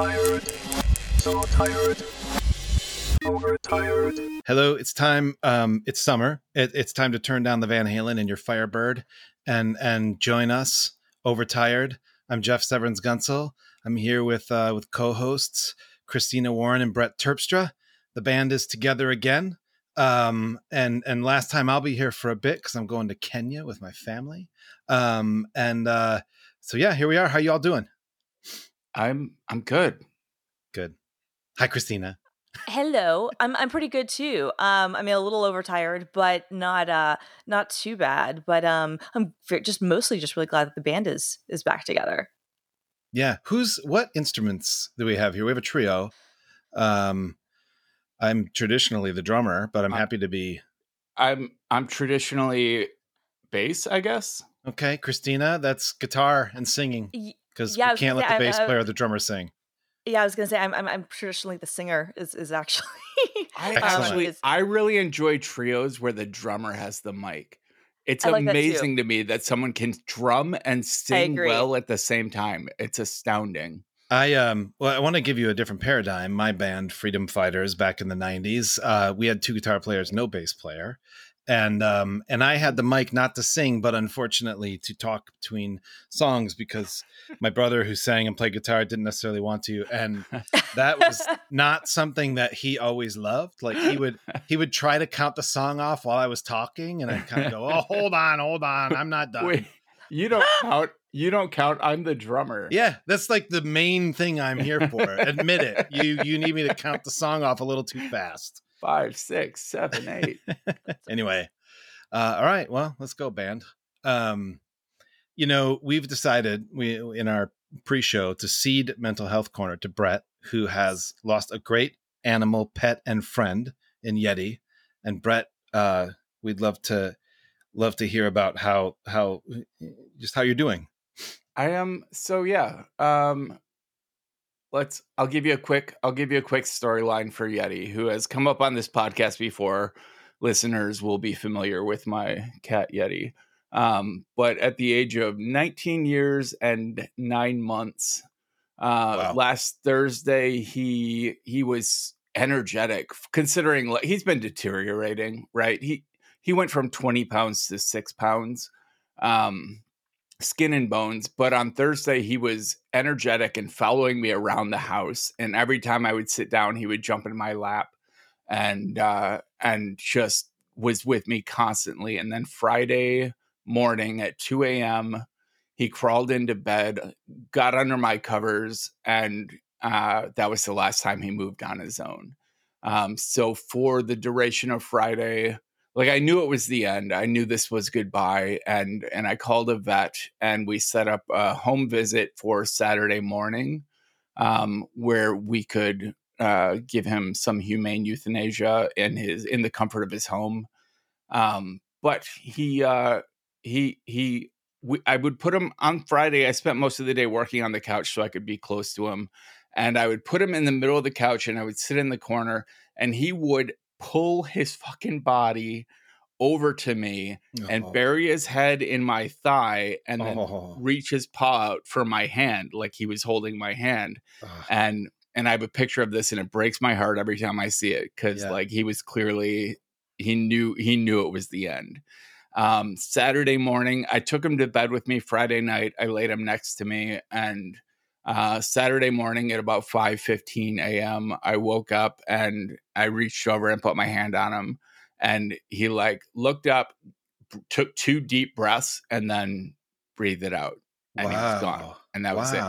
tired, so tired, overtired. Hello, it's time. Um, it's summer. It, it's time to turn down the Van Halen and your Firebird, and and join us. Overtired. I'm Jeff Severns Guntzel. I'm here with uh, with co-hosts Christina Warren and Brett Terpstra. The band is together again. Um, and and last time I'll be here for a bit because I'm going to Kenya with my family. Um, and uh, so yeah, here we are. How y'all doing? I'm I'm good. Good. Hi, Christina. Hello. I'm I'm pretty good too. Um I mean a little overtired, but not uh not too bad. But um I'm just mostly just really glad that the band is is back together. Yeah. Who's what instruments do we have here? We have a trio. Um, I'm traditionally the drummer, but I'm Uh, happy to be. I'm I'm traditionally bass, I guess. Okay, Christina, that's guitar and singing Y- because Yeah, we can't gonna let the say, I- bass I- player or the drummer sing. Yeah, I was gonna say I'm I'm, I'm traditionally the singer is is actually I actually is- I really enjoy trios where the drummer has the mic. It's like amazing to me that someone can drum and sing well at the same time. It's astounding. I um well, I want to give you a different paradigm. My band, Freedom Fighters, back in the '90s, uh, we had two guitar players, no bass player, and um and I had the mic not to sing, but unfortunately to talk between songs because my brother, who sang and played guitar, didn't necessarily want to, and that was not something that he always loved. Like he would he would try to count the song off while I was talking, and I'd kind of go, "Oh, hold on, hold on, I'm not done." Wait, you don't count. You don't count. I'm the drummer. Yeah, that's like the main thing I'm here for. Admit it. You you need me to count the song off a little too fast. Five, six, seven, eight. Anyway, uh, all right. Well, let's go, band. Um, you know, we've decided we in our pre-show to seed mental health corner to Brett, who has lost a great animal, pet, and friend in Yeti. And Brett, uh, we'd love to love to hear about how how just how you're doing. I am so yeah. Um let's I'll give you a quick I'll give you a quick storyline for Yeti who has come up on this podcast before. Listeners will be familiar with my cat Yeti. Um but at the age of 19 years and 9 months uh Wow. last Thursday he he was energetic considering like he's been deteriorating, right? He he went from 20 pounds to 6 pounds. Um skin and bones. But on Thursday, he was energetic and following me around the house. And every time I would sit down, he would jump in my lap and uh, and just was with me constantly. And then Friday morning at 2 a.m., he crawled into bed, got under my covers, and uh, that was the last time he moved on his own. Um, so for the duration of Friday, like I knew it was the end. I knew this was goodbye, and and I called a vet, and we set up a home visit for Saturday morning, um, where we could uh, give him some humane euthanasia in his in the comfort of his home. Um, but he uh, he he. We, I would put him on Friday. I spent most of the day working on the couch so I could be close to him, and I would put him in the middle of the couch, and I would sit in the corner, and he would pull his fucking body over to me and Oh. bury his head in my thigh and then Oh. reach his paw out for my hand like he was holding my hand Ugh. and and I have a picture of this and it breaks my heart every time I see it cuz Yeah. like he was clearly he knew he knew it was the end. Um Saturday morning I took him to bed with me Friday night I laid him next to me and uh, Saturday morning at about 5:15 a.m. I woke up and I reached over and put my hand on him and he like looked up took two deep breaths and then breathed it out and he was gone and that was it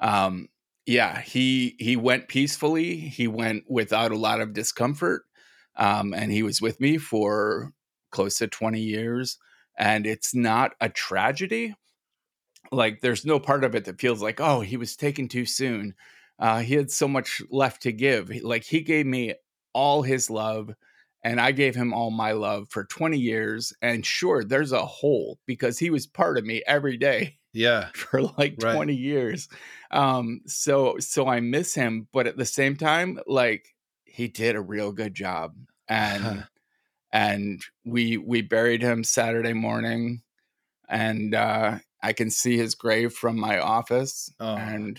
um yeah he he went peacefully he went without a lot of discomfort um and he was with me for close to 20 years and it's not a tragedy like there's no part of it that feels like oh he was taken too soon uh he had so much left to give like he gave me all his love and I gave him all my love for 20 years and sure there's a hole because he was part of me every day Yeah. for like Right. 20 years. Um so so I miss him, but at the same time like he did a real good job and and we we buried him Saturday morning and uh I can see his grave from my office Oh. and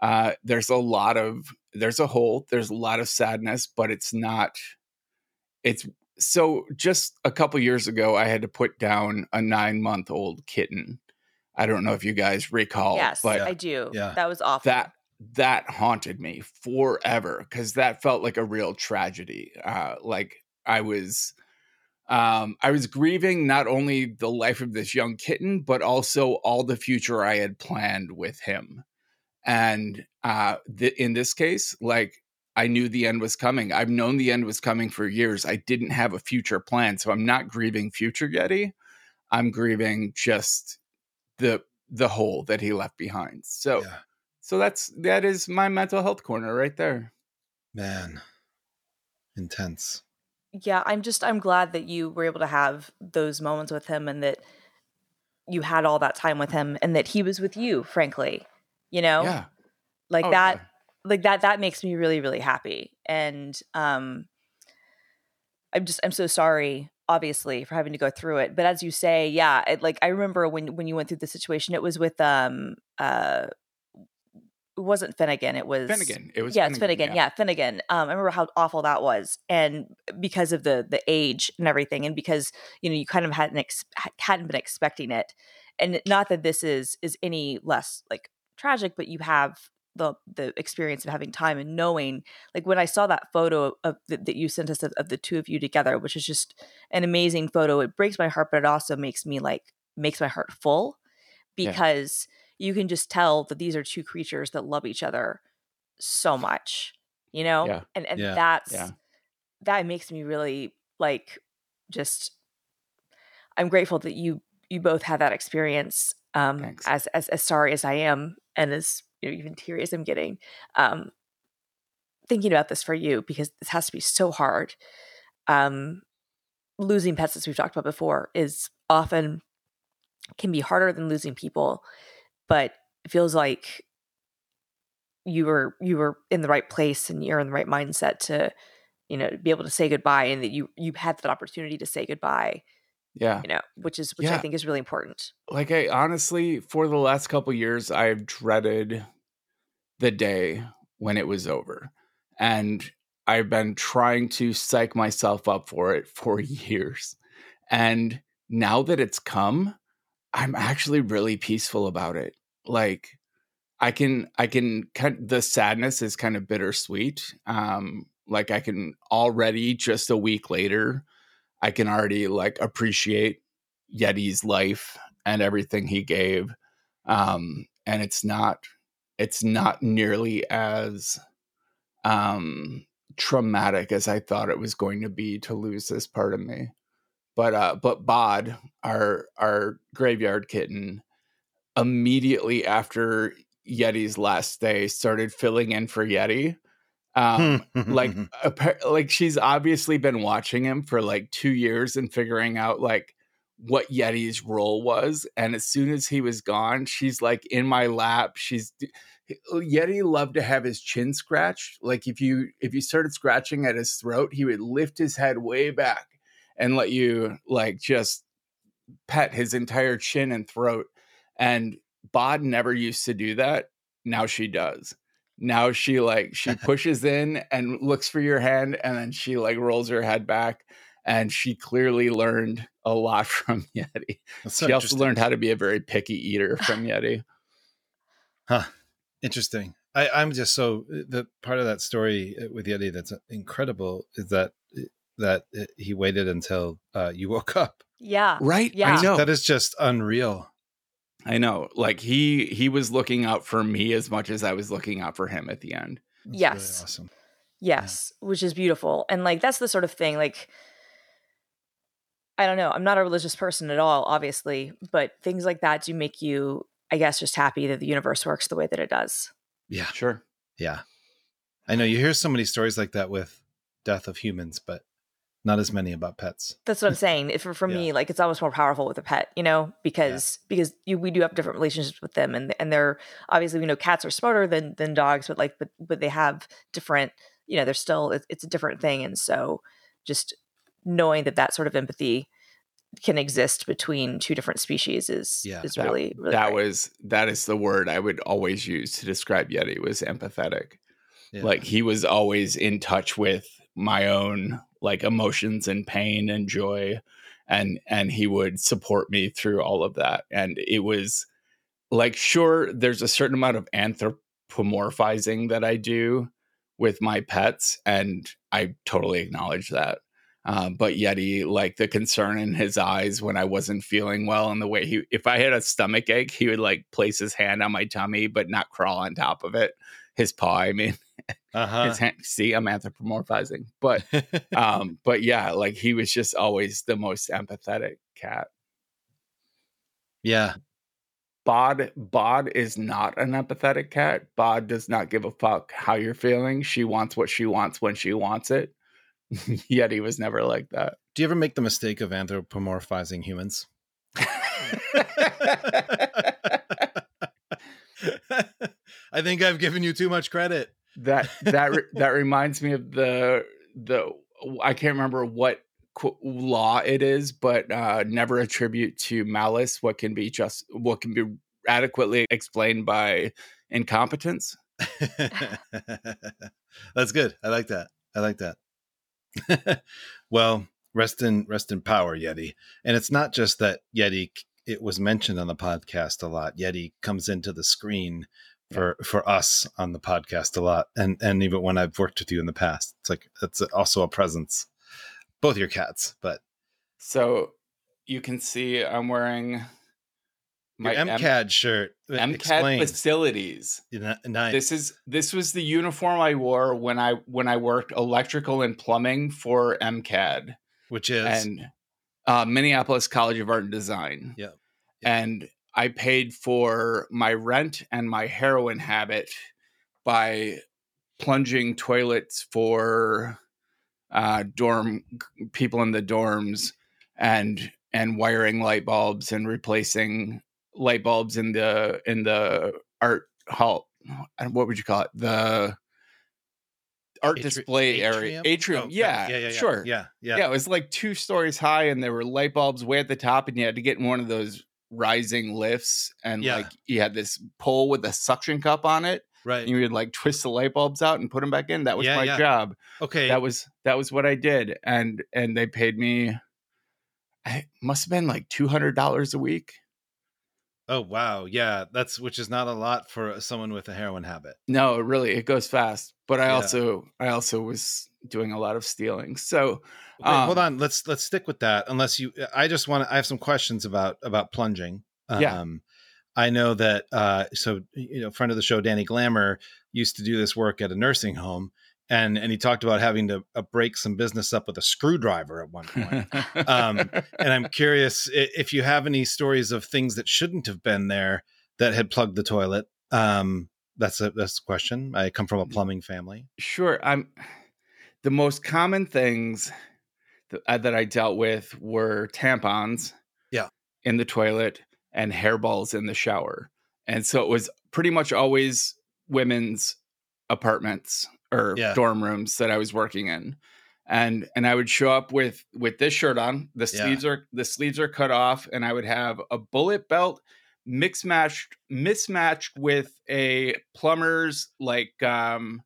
Uh, there's a lot of there's a hole, there's a lot of sadness, but it's not. It's so just a couple years ago, I had to put down a nine month old kitten. I don't know if you guys recall, yes, but I do. Yeah. That was awful. that that haunted me forever because that felt like a real tragedy uh like i was um i was grieving not only the life of this young kitten but also all the future i had planned with him and uh th- in this case like i knew the end was coming i've known the end was coming for years i didn't have a future plan so i'm not grieving future yeti i'm grieving just the the hole that he left behind so Yeah. so that's that is my mental health corner right there. Man. Intense. Yeah, I'm just I'm glad that you were able to have those moments with him and that you had all that time with him and that he was with you, frankly. You know? Yeah. Like Oh, that yeah. like that that makes me really really happy and um i'm just i'm so sorry obviously for having to go through it but as you say yeah it, like i remember when when you went through the situation it was with um uh it wasn't finnegan it was Finnegan. It was yeah it's finnegan yeah. finnegan um i remember how awful that was and because of the the age and everything and because you know you kind of hadn't ex- hadn't been expecting it and not that this is is any less like tragic but you have the the experience of having time and knowing like when i saw that photo of the, that you sent us of, of the two of you together which is just an amazing photo it breaks my heart but it also makes me like makes my heart full Yeah. You can just tell that these are two creatures that love each other so much you know Yeah. and and Yeah. that's Yeah. that makes me really like just i'm grateful that you you both had that experience um Thanks. as as as sorry as i am and as you know even teary as i'm getting um thinking about this for you because this has to be so hard um losing pets as we've talked about before is often can be harder than losing people but it feels like you were you were in the right place and you're in the right mindset to you know be able to say goodbye and that you you had that opportunity to say goodbye Yeah. you know which is which i think is really important Like I honestly, for the last couple years, I've dreaded the day when it was over. And I've been trying to psych myself up for it for years. And now that it's come, I'm actually really peaceful about it. Like I can I can kind the sadness is kind of bittersweet. Um like I can already just a week later I can already like appreciate Yeti's life and everything he gave. Um and it's not it's not nearly as um traumatic as I thought it was going to be to lose this part of me. But uh but Bod, our our graveyard kitten, immediately after Yeti's last day started filling in for Yeti. Um like appa- like she's obviously been watching him for like 2 years and figuring out like what Yeti's role was and as soon as he was gone she's like in my lap she's Yeti loved to have his chin scratched like if you if you started scratching at his throat he would lift his head way back and let you like just pet his entire chin and throat and Bod never used to do that now she does now she like she pushes in and looks for your hand and then she like rolls her head back and she clearly learned a lot from yeti That's she also learned how to be a very picky eater from yeti Huh. Interesting. I, I'm just so the part of that story uh, with Yeti that's incredible is that that he waited until uh, you woke up. yeah right Yeah. i know That is just unreal. i know like he he was looking out for me as much as i was looking out for him at the end That's Yes. really awesome. yes which is beautiful and like that's the sort of thing like i don't know i'm not a religious person at all obviously but things like that do make you i guess just happy that the universe works the way that it does Yeah, sure yeah. I know you hear so many stories like that with death of humans, but not as many about pets. that's what i'm saying if for, for me like it's almost more powerful with a pet you know because because you, we do have different relationships with them and and they're obviously we know cats are smarter than than dogs but like but but they have different you know they're still it's, it's a different thing and so just knowing that that sort of empathy can exist between two different species is Yeah. is That- really, really that great. was that is the word I would always use to describe Yeti was empathetic. Yeah. Like he was always in touch with my own like emotions and pain and joy and and he would support me through all of that and it was like sure there's a certain amount of anthropomorphizing that I do with my pets and I totally acknowledge that. Um, but Yeti, like the concern in his eyes when I wasn't feeling well, and the way he, if I had a stomach ache, he would like place his hand on my tummy, but not crawl on top of it. His paw, I mean, uh-huh. his hand. See, I'm anthropomorphizing, but um, but yeah, like he was just always the most empathetic cat. yeah. Bod Bod is not an empathetic cat. Bod does not give a fuck how you're feeling. She wants what she wants when she wants it. Yet he was never like that. Do you ever make the mistake of anthropomorphizing humans? I think I've given you too much credit. that that re- that reminds me of the the I can't remember what qu- law it is, but uh, never attribute to malice what can be just what can be adequately explained by incompetence. That's good. I like that. I like that. well, rest in rest in power, Yeti. And it's not just that Yeti. It was mentioned on the podcast a lot. Yeti comes into the screen for for us on the podcast a lot, and and even when I've worked with you in the past, it's like it's also a presence. Both your cats, but So you can see I'm wearing your M- MCAD shirt. uh, MCAD Explain. facilities. N- Nice. This is this was the uniform I wore when I when I worked electrical and plumbing for MCAD which is and uh, Minneapolis College of Art and Design. Yeah. And I paid for my rent and my heroin habit by plunging toilets for uh, dorm people in the dorms and and wiring light bulbs and replacing light bulbs in the in the art hall. And what would you call it? The art Atri- display area atrium. Oh, yeah, yeah, yeah, yeah, sure. Yeah, yeah, Yeah. it was like two stories high, and there were light bulbs way at the top, and you had to get in one of those rising lifts, and Yeah. like you had this pole with a suction cup on it, Right. and you would like twist the light bulbs out and put them back in. That was Yeah, my yeah. job. okay. That was that was what I did, and and they paid me. It must have been like two hundred dollars a week. oh wow. Yeah, that's which is not a lot for someone with a heroin habit. No, really, it goes fast. But I also I also was doing a lot of stealing. So Wait, hold Um, on. Let's let's stick with that. Unless you, I just want to. I have some questions about about plunging. Yeah. Um, I know that. Uh, so you know, friend of the show, Danny Glamour, used to do this work at a nursing home, and and he talked about having to uh, break some business up with a screwdriver at one point. Um, and I'm curious if you have any stories of things that shouldn't have been there that had plugged the toilet. Um, that's a that's a question. I come from a plumbing family. Sure. I'm the most common things that, uh, that I dealt with were tampons, Yeah. in the toilet and hairballs in the shower, and so it was pretty much always women's apartments or Yeah. dorm rooms that I was working in, and and I would show up with with this shirt on. The Yeah. sleeves are the sleeves are cut off, and I would have a bullet belt mix matched mismatched with a plumber's like um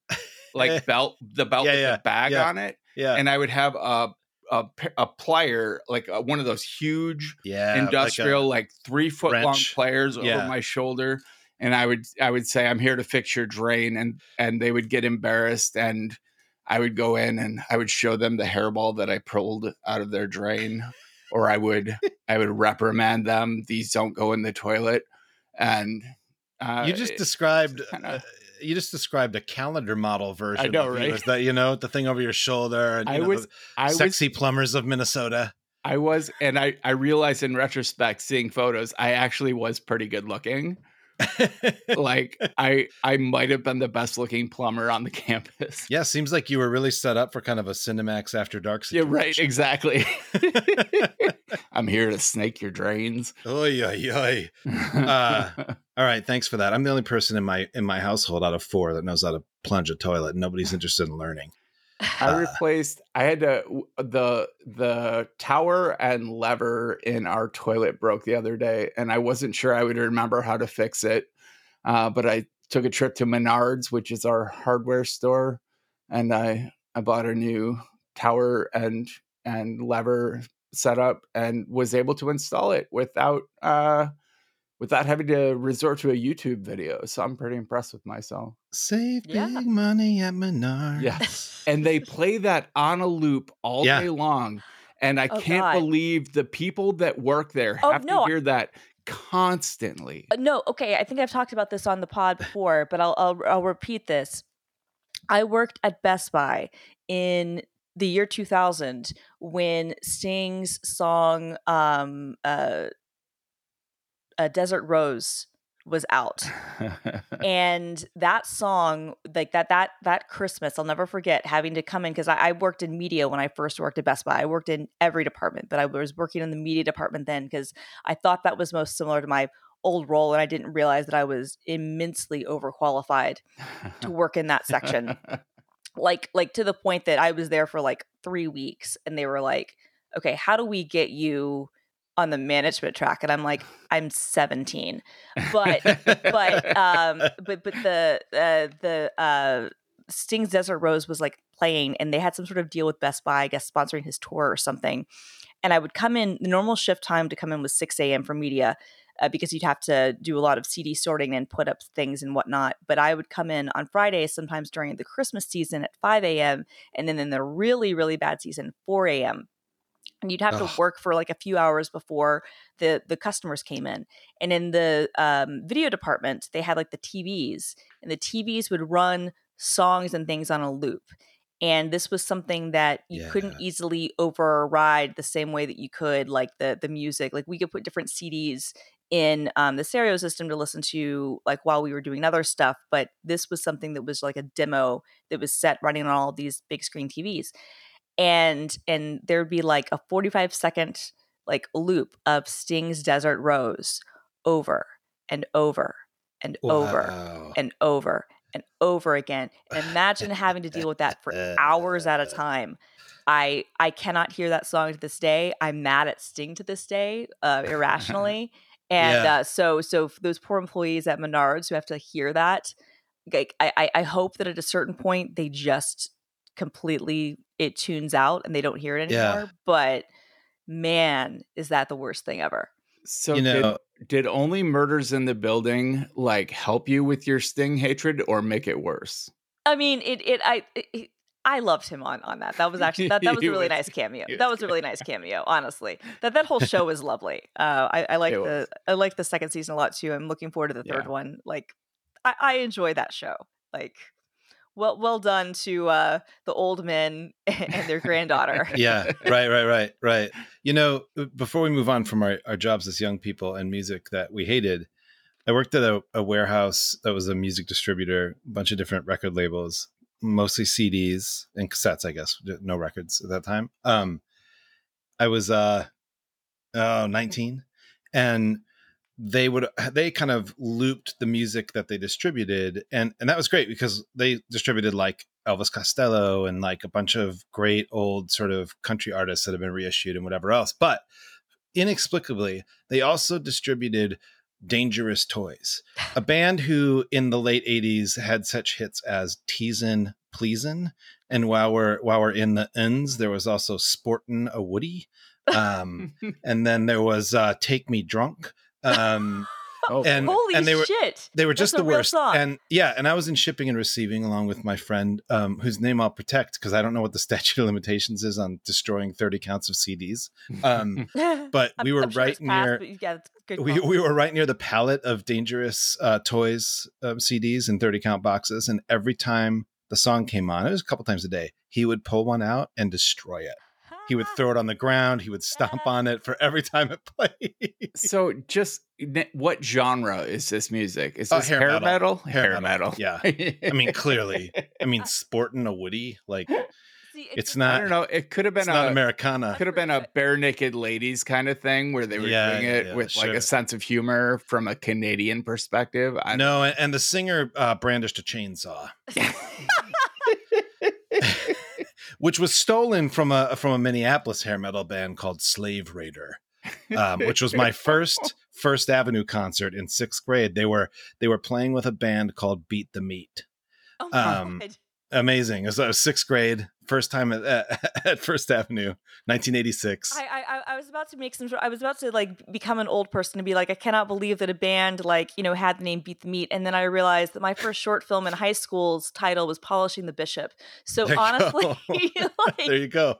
like belt the belt Yeah, with yeah, the bag yeah. on it Yeah, and i would have a a plier like uh one of those huge yeah, industrial like, three foot long pliers over my shoulder and i would i would say i'm here to fix your drain and and they would get embarrassed and i would go in and i would show them the hairball that i pulled out of their drain or i would i would reprimand them these don't go in the toilet and uh, you just described kinda- uh, you just described a calendar model version I know, right? that you know the thing over your shoulder and you I know, was I was sexy plumbers of minnesota I was, and I I realized in retrospect, seeing photos, I actually was pretty good looking. Like I I might have been the best looking plumber on the campus. yeah seems like you were really set up for kind of a cinemax after dark Yeah, right, exactly. I'm here to snake your drains. oy, oy, oy. Uh, all right thanks for that i'm the only person in my in my household out of four that knows how to plunge a toilet nobody's interested in learning I replaced. I had to the the tower and lever in our toilet broke the other day, and I wasn't sure I would remember how to fix it. Uh, but I took a trip to Menards, which is our hardware store, and I I bought a new tower and and lever setup and was able to install it without uh without having to resort to a YouTube video. So I'm pretty impressed with myself. Save Yeah. big money at Menards. Yeah. and they play that on a loop all Yeah. day long. And I Oh, can't God. believe the people that work there Oh, have no, I- to hear that constantly. Uh, no, okay. I think I've talked about this on the pod before, but I'll, I'll I'll repeat this. I worked at Best Buy in the year 2000 when Sting's song um uh, uh Desert Rose was out. and that song like that that that christmas i'll never forget having to come in because I, I worked in media when i first worked at best buy i worked in every department but i was working in the media department then because i thought that was most similar to my old role and i didn't realize that i was immensely overqualified to work in that section like like to the point that i was there for like three weeks and they were like okay how do we get you on the management track and i'm like i'm 17 but but um but but the uh the uh Sting's Desert Rose was like playing and they had some sort of deal with Best Buy, I guess sponsoring his tour or something. And I would come in, the normal shift time to come in was 6 a.m. for media uh, because you'd have to do a lot of CD sorting and put up things and whatnot. But I would come in on Fridays, sometimes during the Christmas season at 5 a.m. And then in the really, really bad season, 4 a.m. And you'd have Ugh. to work for like a few hours before the the customers came in. And in the um, video department, they had like the TVs, and the TVs would run songs and things on a loop. And this was something that you couldn't easily override the same way that you could like the the music. Like we could put different CDs in um, the stereo system to listen to like while we were doing other stuff but this was something that was like a demo that was set running on all these big screen tvs and and there'd be like a 45 second like loop of sting's desert rose over and over and over and over and over again. And imagine having to deal with that for hours at a time. I I cannot hear that song to this day. I'm mad at Sting to this day, uh, irrationally. And Yeah. uh, so so those poor employees at Menards who have to hear that, like I I hope that at a certain point they just completely it tunes out and they don't hear it Yeah. anymore. But man, is that the worst thing ever? So you did, know, did only murders in the building like help you with your Sting hatred or make it worse? I mean, it it I it, it- I loved him on on that. That was actually that, that was a really was- nice cameo. That was a really nice cameo. Honestly, that that whole show was lovely. Uh, I I like the was. I like the second season a lot too. I'm looking forward to the third Yeah. one. Like, I, I enjoy that show. Like, well well done to uh, the old men and their granddaughter. yeah right right right right you know uh, before we move on from our, our jobs as young people and music that we hated i worked at a, a warehouse that was a music distributor a bunch of different record labels mostly cds and cassettes i guess no records at that time um i was uh oh 19 and they would they kind of looped the music that they distributed and and that was great because they distributed like Elvis Costello and like a bunch of great old sort of country artists that have been reissued and whatever else but inexplicably they also distributed Dangerous Toys a band who in the late 80s had such hits as Teasin' Pleasin' and while we're while we're in the ends there was also Sportin' a Woody um and then there was uh Take Me Drunk um oh, and- Holy and they were- shit! they were just a the worst. and yeah and i was in shipping and receiving along with my friend um, whose name i'll protect because i don't know what the statute of limitations is on destroying 30 counts of cds um, but we were I'm sure right passed, near yeah, good. we, we were right near the pallet of dangerous uh, toys um, cds and 30 count boxes and every time the song came on it was a couple times a day he would pull one out and destroy it he would throw it on the ground he would stomp on it for every time it played so just what genre is this music? Is Oh, this hair hair, metal. metal? Hair metal, yeah. I mean, clearly. I mean, sporting a Woody, like See, it's I not. I don't know. It could have been It's not a Americana. could have been a Barenaked Ladies kind of thing where they were Yeah, doing it yeah, with like a sense of humor from a Canadian perspective. I No, and, and the singer uh, brandished a chainsaw. which was stolen from a from a Minneapolis hair metal band called Slave Raider, um, which was my first First Avenue concert in sixth grade. They were they were playing with a band called Beat the Meat. Oh my Um, God. Amazing! It was, uh, sixth grade, first time at, at, at First Avenue, 1986. I, I I- I was about to make some. I was about to like become an old person and be like, I cannot believe that a band like you know had the name Beat the Meat, and then I realized that my first short film in high school's title was Polishing the Bishop. So There honestly, go. there you go.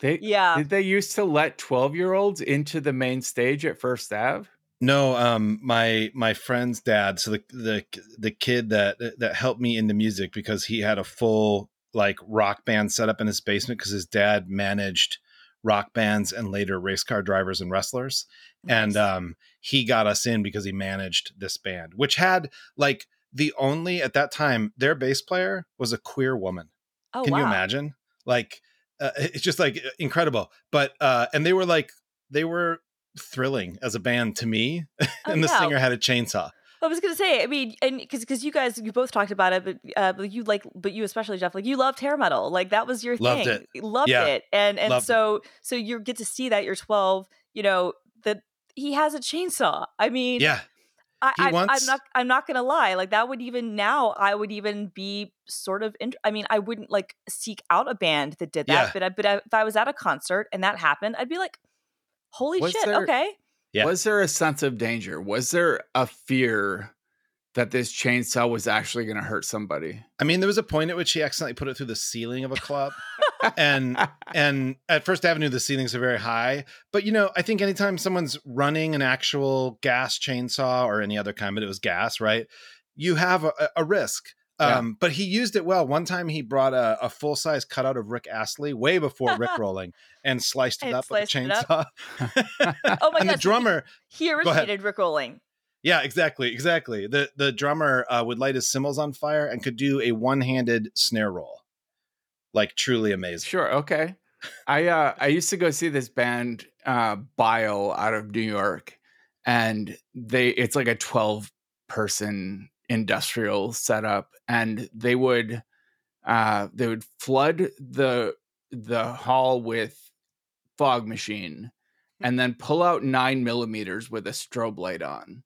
They, yeah, Did they used to let 12 year olds into the main stage at First Ave? No, um, my my friend's dad, so the the the kid that that helped me into music because he had a full like rock band set up in his basement because his dad managed rock bands and later race car drivers and wrestlers, and um, he got us in because he managed this band, which had like the only at that time their bass player was a queer woman. oh Can wow. you imagine? Like, uh, it's just like incredible. But uh, and they were like they were thrilling as a band to me, and the Oh, yeah. singer had a chainsaw. I was gonna say, I mean, and because because you guys you both talked about it, but uh, but you like, but you especially Jeff, like you loved hair metal, like that was your Loved thing, it. loved Yeah. it, and and Loved it. so so you get to see that you're 12, you know that he has a chainsaw. I mean, Yeah, I, I, I'm not I'm not gonna lie, like that would even now I would even be sort of int- I mean I wouldn't like seek out a band that did that, Yeah. but I, but I, if I was at a concert and that happened, I'd be like, holy Was shit, there- okay. Yeah. Was there a sense of danger? Was there a fear that this chainsaw was actually going to hurt somebody? I mean, there was a point at which he accidentally put it through the ceiling of a club, and and at First Avenue the ceilings are very high. But you know, I think anytime someone's running an actual gas chainsaw or any other kind, but it was gas, right? You have a, a risk. Yeah. Um, but he used it well. One time he brought a, a full size cutout of Rick Astley way before Rick rolling and sliced it And up with a sliced it up. chainsaw. Oh my and God, the drummer, He ahead. originated Rick Rolling. yeah, exactly, exactly. The the drummer uh, would light his cymbals on fire and could do a one handed snare roll, like truly amazing. Sure. Okay. I uh I used to go see this band uh Bile out of New York and they it's like a 12 person industrial setup and they would uh they would flood the the hall with fog machine and then pull out 9 millimeters with a strobe light on.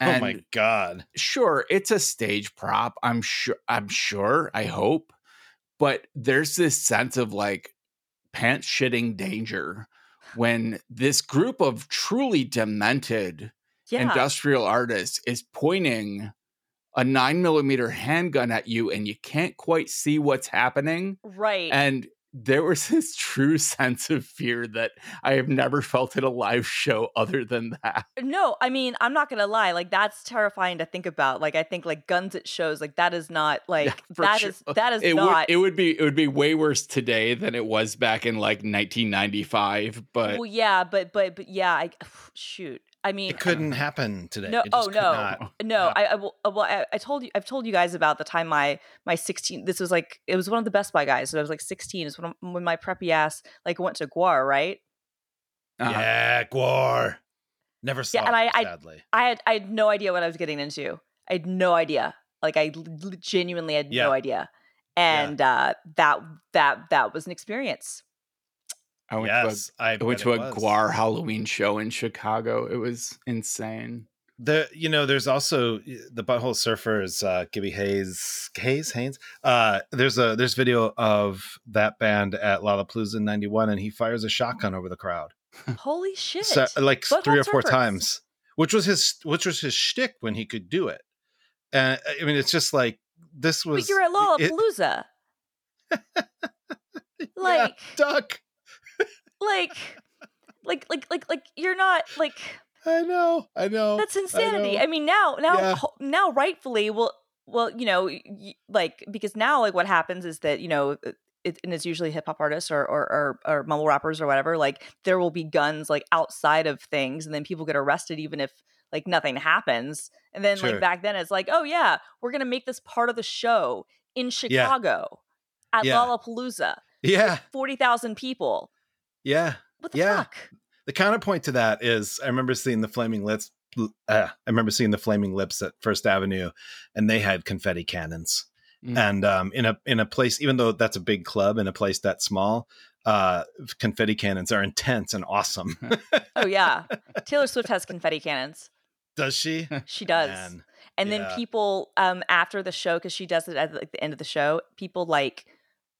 oh my god! sure it's a stage prop i'm sure i'm sure i hope but there's this sense of like pants shitting danger when this group of truly demented Yeah. industrial artists is pointing a nine millimeter handgun at you and you can't quite see what's happening right. and there was this true sense of fear that i have never felt at a live show other than that no, I mean, I'm not gonna lie. Like that's terrifying to think about. Like I think like guns at shows, like that is not like for that sure. is that is it not would it would be it would be way worse today than it was back in like 1995 but well, yeah, but but but yeah, I shoot. I mean, It couldn't happen today. No- It just oh, could no. not. No, I, I uh, Well, I, I told you. I've told you guys about the time my my sixteen. This was like it was one of the Best Buy guys. So I was like sixteen. It's when when my preppy ass like went to GWAR, right? uh, Yeah, GWAR. Never saw Yeah, and it, I- I- sadly. I had I had no idea what I was getting into. I had no idea. Like I l- l- genuinely had Yeah. no idea. And uh, that that that was an experience. I went yes, I, to a, I went to a was. GWAR halloween show in chicago it was insane The you know, there's also the Butthole Surfers, uh, Gibby Hayes, Hayes, Haynes. Uh, there's a there's video of that band at Lollapalooza in '91, and he fires a shotgun over the crowd, Holy shit! so, like Butthole three or four Surfers. times, which was his which was his shtick when he could do it. And I mean, it's just like this was. but you're at it- Lollapalooza. yeah, like duck. Like like like like like you're not like I know, I know. That's insanity. know. I, mean, now, now, Yeah. now, rightfully, well, well, you know, like because now, like, what happens is that you know, uh, it, and it's usually hip hop artists or, or or or mumble rappers or whatever. Like, there will be guns like outside of things, and then people get arrested even if like nothing happens. And then Sure. like back then, it's like, oh yeah, we're gonna make this part of the show in Chicago at Yeah. Lollapalooza, yeah, forty thousand people. Yeah. What the Yeah. fuck? The counterpoint to that is I remember seeing the Flaming Lips. Uh, I remember seeing the Flaming Lips at First Avenue, and they had confetti cannons. Mm. and um, in a in a place, even though that's a big club, in a place that small, uh, confetti cannons are intense and awesome. Oh yeah, Taylor Swift has confetti cannons. Does she? She does. Man. and then people um after the show because she does it at like, the end of the show people like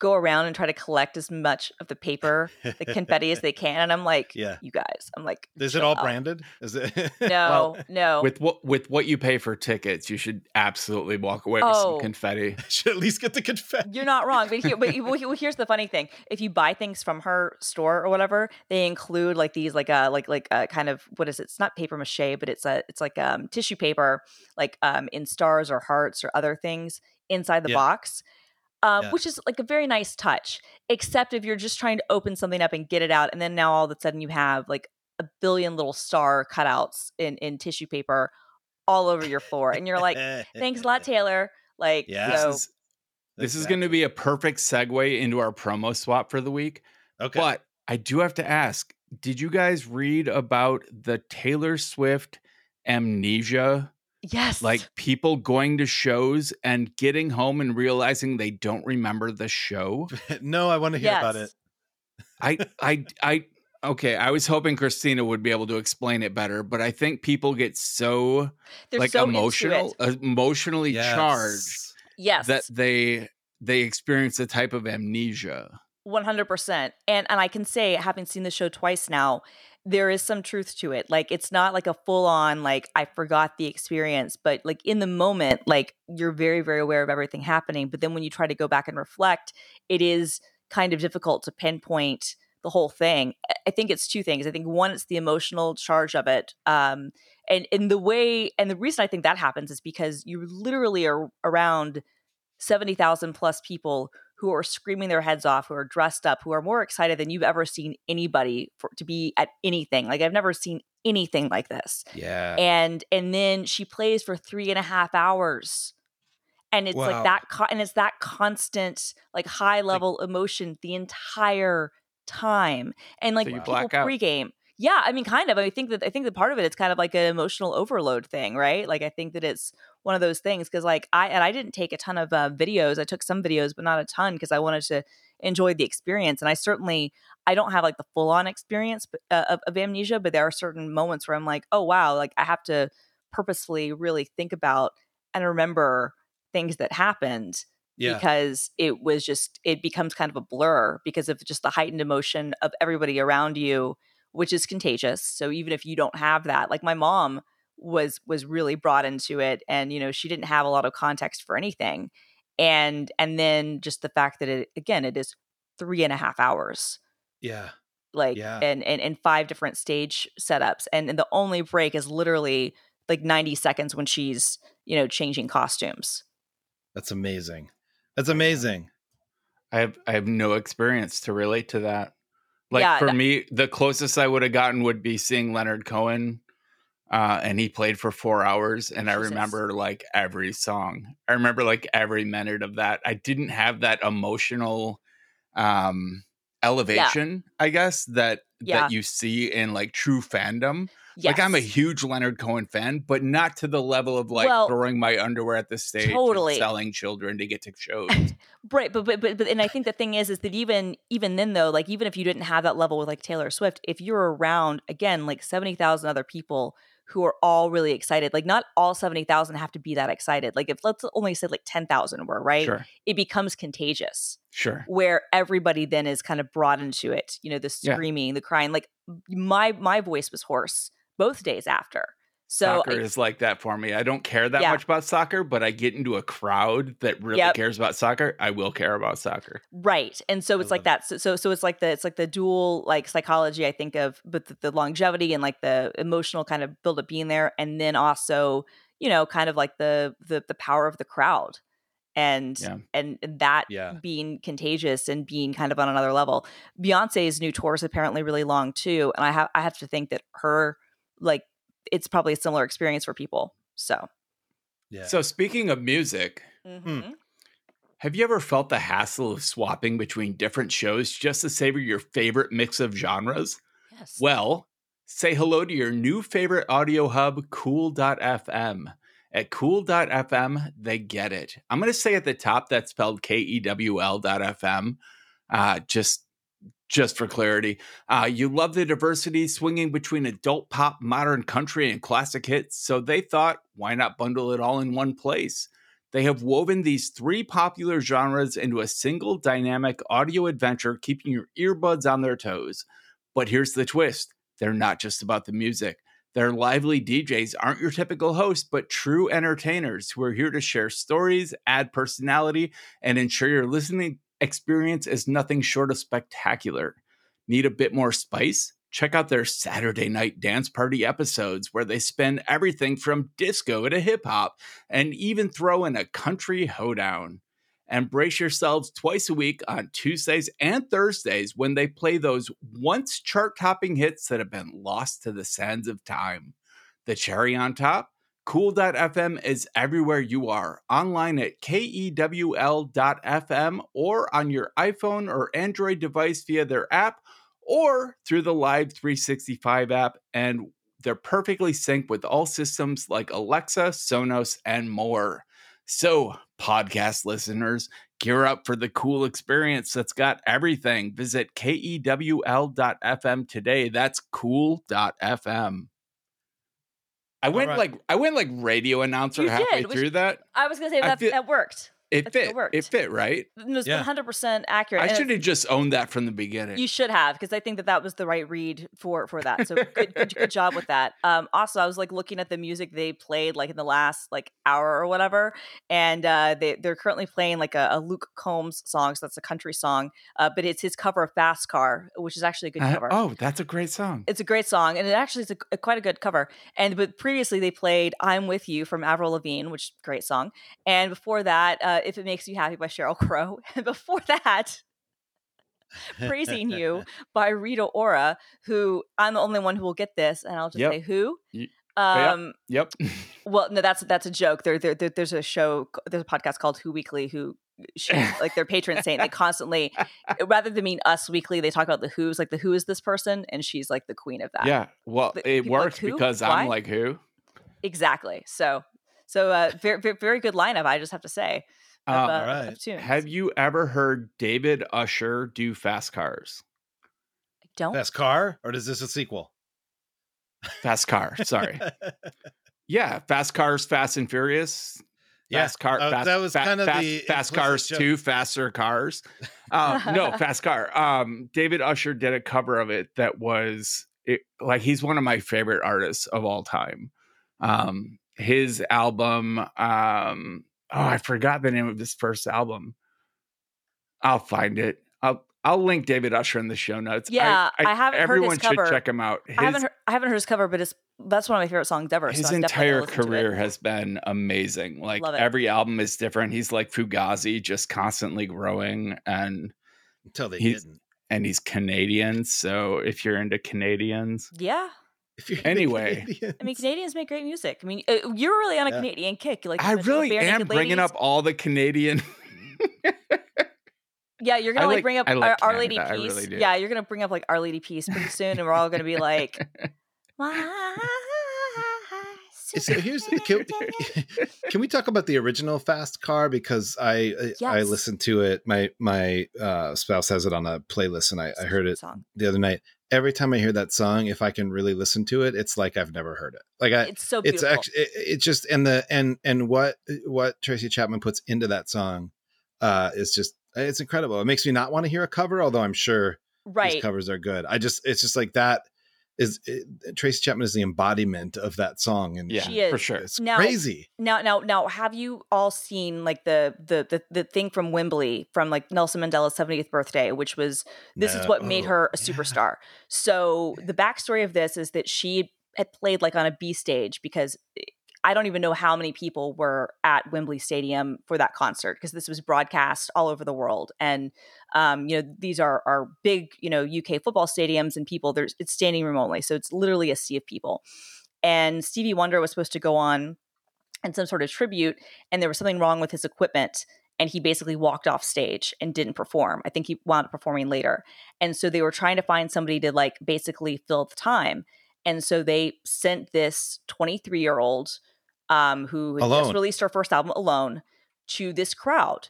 go around and try to collect as much of the paper the confetti as they can and i'm like Yeah. you guys i'm like Is it all out. branded? Is it? no no With what with what you pay for tickets, you should absolutely walk away with Oh. some confetti. should at least get the confetti. you're not wrong but, here, but well, well, here's the funny thing if you buy things from her store or whatever they include like these like uh like like uh kind of what is it it's not paper mache but it's a it's like um tissue paper like um in stars or hearts or other things inside the Yeah. box um, Yeah. which is like a very nice touch except if you're just trying to open something up and get it out and then now all of a sudden you have like a billion little star cutouts in in tissue paper all over your floor and you're like thanks a lot taylor like Yeah. so This is this is going to be a perfect segue into our promo swap for the week. okay. But I do have to ask, did you guys read about the Taylor Swift amnesia? Yes Like people going to shows and getting home and realizing they don't remember the show? no, I want to hear about it. I I I okay, I was hoping Christina would be able to explain it better, but I think people get so they're like so emotional uh, emotionally Yes. charged yes that they they experience a type of amnesia. 100% and and i can say having seen the show twice now there is some truth to it like it's not like a full on like i forgot the experience but like in the moment like you're very very aware of everything happening but then when you try to go back and reflect it is kind of difficult to pinpoint the whole thing. I- think it's two things. I think one it's the emotional charge of it um and in the way and the reason i think that happens is because you literally are around 70,000 plus people who are screaming their heads off, who are dressed up, who are more excited than you've ever seen anybody for to be at anything. Like I've never seen anything like this. Yeah. And and then she plays for three and a half hours. And it's Wow. like that co- and it's that constant, like high level emotion the entire time. And like So you people out. pregame. Yeah, I mean, kind of. I think that I think that part of it it's kind of like an emotional overload thing, right? Like I think that it's one of those things because like I and I didn't take a ton of uh, videos. I took some videos, but not a ton because I wanted to enjoy the experience. And I certainly I don't have like the full on experience uh, of, of amnesia, but there are certain moments where I'm like, oh wow, like I have to purposefully really think about and remember things that happened Yeah. because it was just it becomes kind of a blur because of just the heightened emotion of everybody around you which is contagious so even if you don't have that like my mom was was really brought into it and you know she didn't have a lot of context for anything and and then just the fact that it again it is three and a half hours yeah. like Yeah. and, and and five different stage setups and, and the only break is literally like 90 seconds when she's you know changing costumes That's amazing. That's amazing. I have I have no experience to relate to that. Like Yeah, for that- me, the closest I would have gotten would be seeing Leonard Cohen, uh, and he played for four hours, and I remember like every song. I remember like every minute of that. I didn't have that emotional um elevation, I guess that Yeah. that you see in like true fandom. yes. Like I'm a huge Leonard Cohen fan, but not to the level of like Well, throwing my underwear at the stage, totally. selling children to get to shows. right but, but but but and i think the thing is is that even even then though like even if you didn't have that level with like taylor swift if you're around again like 70000 other people who are all really excited like not all 70000 have to be that excited like if let's only say like 10000 were right Sure, it becomes contagious sure. where everybody then is kind of brought into it you know the Yeah. screaming the crying like my my voice was hoarse both days after so soccer I- is like that for me. I don't care that Yeah. much about soccer, but I get into a crowd that really Yep. cares about soccer. I will care about soccer. right and so I it's like that so, so so it's like the it's like the dual like psychology i think of but the, the longevity and like the emotional kind of build up being there and then also you know kind of like the the, the power of the crowd and Yeah. and that Yeah. being contagious and being kind of on another level beyonce's new tour is apparently really long too and i have i have to think that her like it's probably a similar experience for people so Yeah. So speaking of music, mhm. have you ever felt the hassle of swapping between different shows just to savor your favorite mix of genres? yes Well, say hello to your new favorite audio hub, Kewl.fm. At Kewl.fm, they get it. I'm going to say at the top that's spelled K E W L.fm. Uh, just just for clarity. Uh, you love the diversity swinging between adult pop, modern country, and classic hits, so they thought, why not bundle it all in one place? They have woven these three popular genres into a single dynamic audio adventure, keeping your earbuds on their toes. But here's the twist they're not just about the music. Their lively DJs aren't your typical hosts, but true entertainers who are here to share stories, add personality, and ensure you're listening experience is nothing short of spectacular. Need a bit more spice? Check out their Saturday night dance party episodes where they spin everything from disco to hip hop and even throw in a country hoedown. And brace yourselves twice a week on Tuesdays and Thursdays when they play those once chart topping hits that have been lost to the sands of time. The cherry on top? Kewl.fm is everywhere you are, online at kewl.fm or on your iPhone or Android device via their app or through the Live 365 app. And they're perfectly synced with all systems like Alexa, Sonos, and more. So, podcast listeners, gear up for the cool experience that's got everything. Visit kewl.fm today. That's kewl.fm. I went right. like I went like radio announcer You halfway did, through that. I was gonna say that feel- that worked. It I it fit. It fit, right? It was Yeah. 100 percent accurate. I should have just owned that from the beginning. You should have, because I think that that was the right read for for that. So good, good, good job with that. Um, also, I was like looking at the music they played like in the last like hour or whatever, and uh, they they're currently playing like a, a Luke Combs song. So that's a country song, uh, but it's his cover of Fast Car, which is actually a good Uh, cover. oh, that's a great song. It's a great song, and it actually is a, a- quite a good cover. And but previously they played "I'm with You" from Avril Lavigne, which great song. And before that, uh, "If It Makes You Happy" by Sheryl Crow. And before that, "Praising You" by Rita Ora, who I'm the only one who will get this, and I'll just Yep. say who. Y- Um, Yep. well, no, that's that's a joke. There, there, there- there's a show, there's a podcast called Who Weekly, who she like their patron saint. They constantly, rather than mean Us Weekly, they talk about the Who's. Like the Who is this person, and she's like the queen of that. yeah. Well, The it people like works because Why? I'm like who? Exactly. So, so uh, very, very, very good lineup. I just have to say. Of, Uh, uh, all right. of tunes. Have you ever heard David Usher do Fast Cars? I don't. Best car, or is this a sequel? Fast Car. Sorry. yeah, Fast Cars, Fast and Furious. Yeah, Fast car. uh, fast, that was fa- kind of fast, the fast cars joke. too. Faster cars. Um, no, fast car. Um, David Usher did a cover of it that was it, like he's one of my favorite artists of all time. Um, his album. Um, oh, I forgot the name of his first album. I'll find it. I'll I'll link David Usher in the show notes. Yeah, I haven't heard his Everyone should cover. check him out. His, I haven't heard, I haven't heard his cover, but it's that's one of my favorite songs ever. his so entire gonna listen to it. career has been amazing. Like Love it. every album is different. He's like Fugazi, just constantly growing, and Until they He's- didn't. and he's Canadian. So if you're into Canadians, Yeah, If you're Anyway. I mean Canadians make great music. I mean, uh, you're really on a Yeah. Canadian kick. Like I really am bringing Ladies. up all the Canadian. Yeah, you're gonna like, like- bring up like Our, Our Lady Canada, Peace. really yeah, you're gonna bring up like Our Lady Peace pretty soon, and we're all gonna be like, "Why So here's can, can we talk about the original Fast Car because I I- I listened to it. My my uh, spouse has it on a playlist, and I, I heard it Song. the other night. Every time I hear that song, if I can really listen to it, it's like I've never heard it. Like I, It's so beautiful. it's actually it, it just and the and and what what Tracy Chapman puts into that song uh is just it's incredible. It makes me not want to hear a cover, although I'm sure right. these covers are good. I just it's just like that is it, Tracy Chapman is the embodiment of that song, and yeah, She for is. sure. it's Now- crazy. Now, now, now, have you all seen like the the the, the thing from Wembley from like Nelson Mandela's 70th birthday, which was this is No. what made Oh, her a yeah. superstar. So the backstory of this is that she had played like on a B stage because eh, I don't even know how many people were at Wembley Stadium for that concert because this was broadcast all over the world. And um, you know, these are are big, you know, UK football stadiums and people there's it's standing room only. So it's literally a sea of people. And Stevie Wonder was supposed to go on and some sort of tribute, and there was something wrong with his equipment. And he basically walked off stage and didn't perform. I think he wound up performing later. And so they were trying to find somebody to like basically fill the time. And so they sent this 23 year old um, who just released her first album alone, to this crowd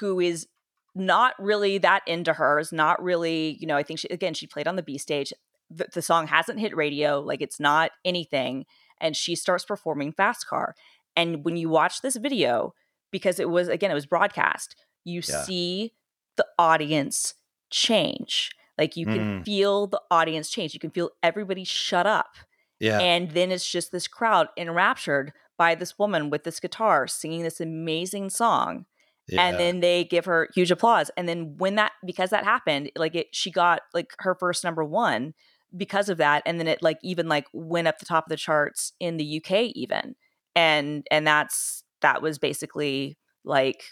who is not really that into her, is not really, you know, I think she, again, she played on the B stage. The, the song hasn't hit radio, like it's not anything. And she starts performing Fast Car. And when you watch this video, because it was, again, it was broadcast, you Yeah. see the audience change. Like you can Mm. feel the audience change. You can feel everybody shut up. Yeah. And then it's just this crowd enraptured by this woman with this guitar singing this amazing song. yeah. And then they give her huge applause. And then when that because that happened, like it she got like her first number one because of that. And then it like even like went up the top of the charts in the UK even. And and that's that was basically like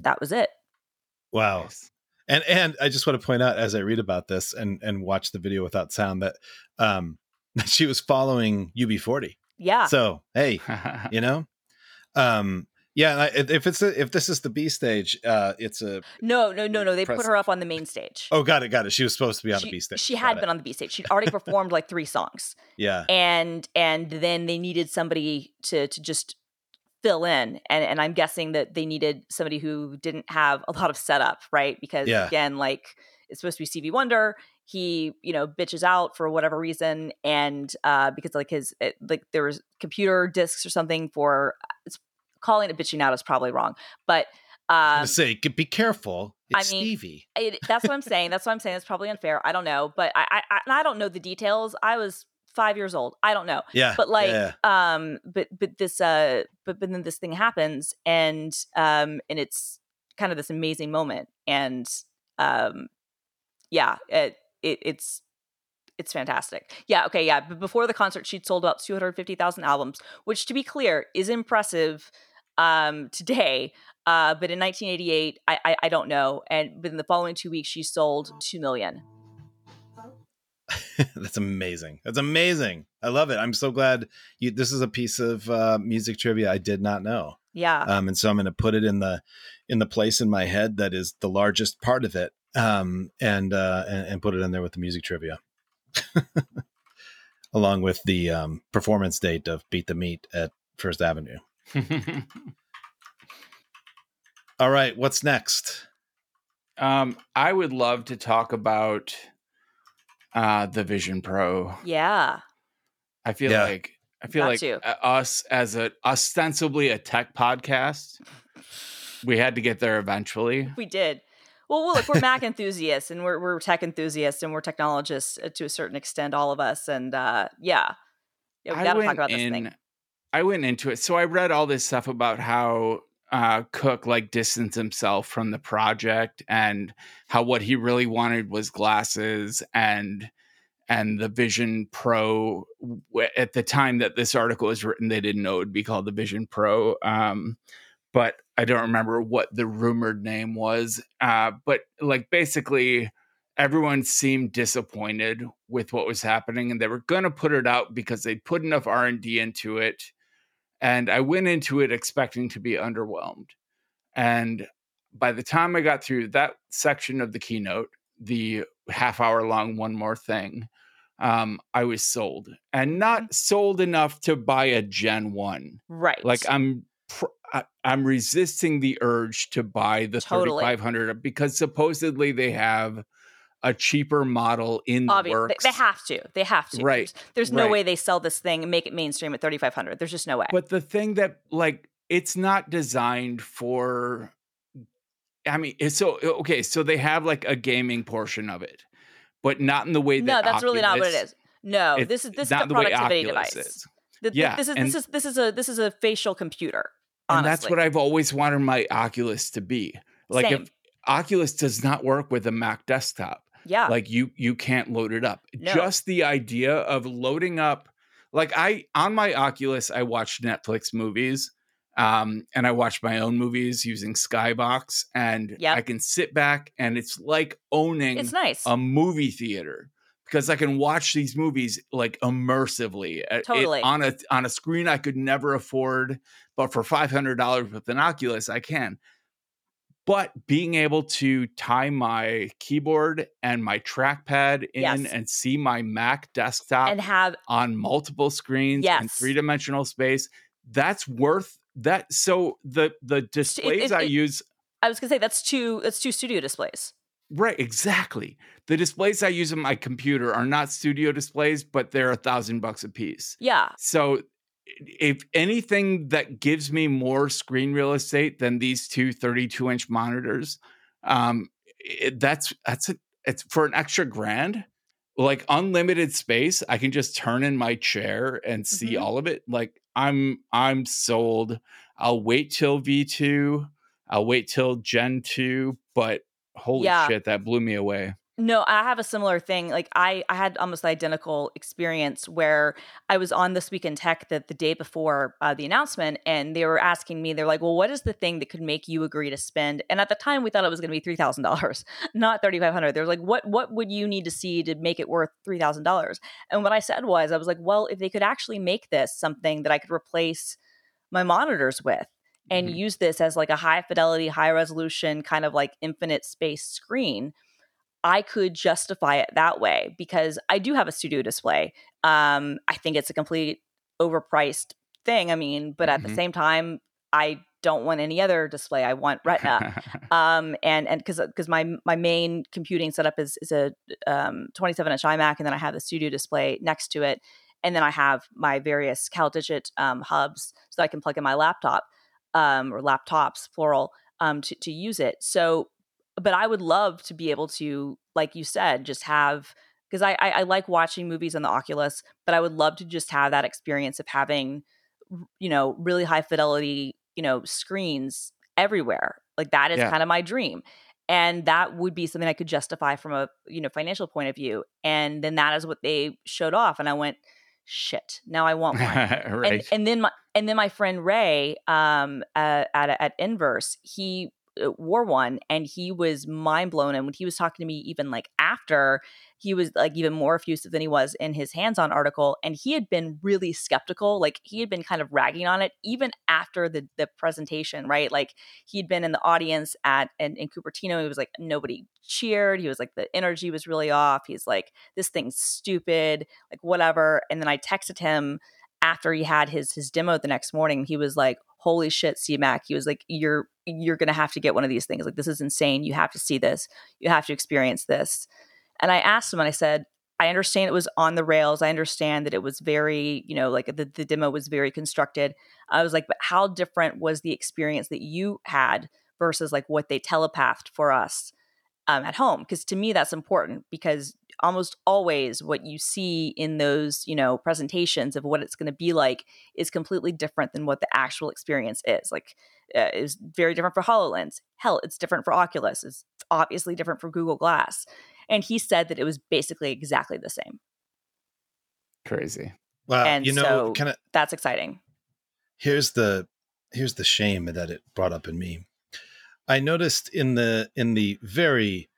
that was it. wow. And and I just want to point out as I read about this and and watch the video without sound that um that she was following UB40. Yeah. So hey, you know, um yeah, if it's a, if this is the B stage, uh, it's a no, no, no, no. They put her up on the main stage. oh, got it, got it. She was supposed to be on she, the B stage. she Got had it. been on the B stage. She'd already performed like three songs. yeah, and and then they needed somebody to to just fill in and and i'm guessing that they needed somebody who didn't have a lot of setup right because Yeah. again like it's supposed to be stevie wonder he you know bitches out for whatever reason and uh because like his it, like there was computer disks or something for it's calling it bitching out is probably wrong but um say be careful. I mean, Stevie. it, that's what I'm saying. That's what I'm saying. It's probably unfair. I don't know, but I, I, I don't know the details. I was five years old. I don't know Yeah, but like yeah, um but but this uh but, but then this thing happens and um and it's kind of this amazing moment and um yeah it, it it's it's fantastic yeah okay yeah but before the concert she'd sold about 250,000 albums which to be clear is impressive um today uh but in 1988 I, I I don't know and but in the following two weeks she sold 2 million that's amazing. That's amazing. I love it. I'm so glad you. This is a piece of uh, music trivia I did not know. yeah um, and so I'm going to put it in the in the place in my head that is the largest part of it, um, and, uh, and and put it in there with the music trivia, along with the um, performance date of "Beat the Meat" at First Avenue. All right, what's next? um, I would love to talk about uh, the Vision Pro. yeah I feel Yeah. like I feel Got like to. uh, us as a ostensibly a tech podcast, we had to get there eventually. We did. Well, well, look, we're Mac enthusiasts and we're we're tech enthusiasts and we're technologists uh, to a certain extent, all of us. And uh, yeah, yeah, we got to talk about this in- thing. I went into it. So I read all this stuff about how uh, Cook like distanced himself from the project and how what he really wanted was glasses and and the Vision Pro. At the time that this article was written, they didn't know it would be called the Vision Pro. Um, but I don't remember what the rumored name was. Uh, but like basically, everyone seemed disappointed with what was happening, and they were going to put it out because they'd put enough R and D into it. And I went into it expecting to be underwhelmed. And by the time I got through that section of the keynote, the half hour long one more thing, um, I was sold, and not sold enough to buy a Gen One Right. like i'm pr- I- i'm resisting the urge to buy the Totally. 3500 because supposedly they have a cheaper model in the works they have to. They have to. Right. There's, there's no Right. way they sell this thing and make it mainstream at 3,500. There's just no way. but the thing that like it's not designed for i mean it's so okay so they have like a gaming portion of it but not in the way that no, that that's really not what it is. No, this is this is a the productivity device. is. Th- th- Yeah, this is this is this is a this is a facial computer. And that's what i've always wanted my oculus to be like Same. if oculus does not work with a mac desktop yeah. like you you can't load it up No. just the idea of loading up like i on my oculus i watched netflix movies um and i watched my own movies using skybox and Yep. i can sit back and it's like owning it's nice. a movie theater because i can watch these movies like immersively eh, it- Totally. on a on a screen i could never afford but for $500 with an oculus i can but being able to tie my keyboard and my trackpad in Yes. and see my Mac desktop and have on multiple screens in three dimensional space, that's worth that. So the the displays it- I it- use I was gonna say that's two that's two studio displays. Right, exactly. The displays I use on my computer are not studio displays, but they're a thousand bucks a piece. Yeah. So, if anything that gives me more screen real estate than these two 32 inch monitors, um, it, that's that's a, it's for an extra grand, like unlimited space. I can just turn in my chair and see Mhm. all of it. Like I'm I'm sold. I'll wait till V2. I'll wait till Gen 2, but holy Yeah. shit, that blew me away. No, I have a similar thing. Like I, I had almost identical experience where I was on this week in tech the, the day before uh, the announcement, and they were asking me, they're like, "Well, what is the thing that could make you agree to spend?" And at the time, we thought it was going to be three thousand dollars, not thirty five hundred. They're like, "What, what would you need to see to make it worth three thousand dollars?" And what I said was, I was like, "Well, if they could actually make this something that I could replace my monitors with." And Mhm. use this as like a high fidelity, high resolution kind of like infinite space screen, I could justify it that way because I do have a studio display. Um, I think it's a complete overpriced thing. I mean, but at the Mhm. same time, I don't want any other display. I want Retina. um, and and because because my my main computing setup is is a um 27 inch iMac, and then I have the studio display next to it, and then I have my various CalDigit um, hubs so I can plug in my laptop um, or laptops, plural, um, to, to use it. So, but I would love to be able to, like you said, just have because I, I I like watching movies on the Oculus, but I would love to just have that experience of having, you know, really high fidelity, you know, screens everywhere. Like that is Yeah. kind of my dream. And that would be something I could justify from a you know financial point of view. And then that is what they showed off, and I went, shit. Now I want one right. and, and then my and then my friend Ray um at at, at Inverse he uh, wore one and he was mind blown and when he was talking to me even like after he was like even more effusive than he was in his hands-on article and he had been really skeptical like he had been kind of ragging on it even after the the presentation right? Like he'd been in the audience at and in Cupertino he was like nobody cheered he was like the energy was really off he's like this thing's stupid like whatever and then I texted him after he had his his demo the next morning he was like holy shit cmac he was like you're you're gonna have to get one of these things like this is insane you have to see this you have to experience this. And i asked him and i said i understand it was on the rails i understand that it was very you know like the, the demo was very constructed. I was like but how different was the experience that you had versus like what they telepathed for us um, at home? Because to me that's important because almost always what you see in those you know presentations of what it's going to be like is completely different than what the actual experience is like uh, is very different for hololens. Hell it's different for oculus. It's obviously different for google glass. And he said that it was basically exactly the same. Crazy. Well, And you know, so- kind of that's exciting. Here's the here's the shame that it brought up in me. I noticed in the in the very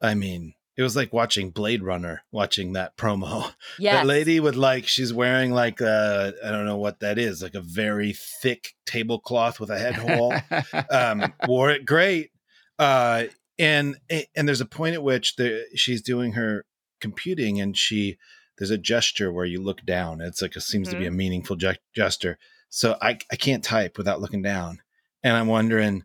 I mean, it was like watching Blade Runner, watching that promo. yes That lady with like she's wearing like uh I don't know what that is, like a very thick tablecloth with a head hole. um, wore it great. Uh, and and there's a point at which the she's doing her computing, and she there's a gesture where you look down. It's like it seems to be a Mm-hmm. meaningful ge- gesture. So I I can't type without looking down, and I'm wondering,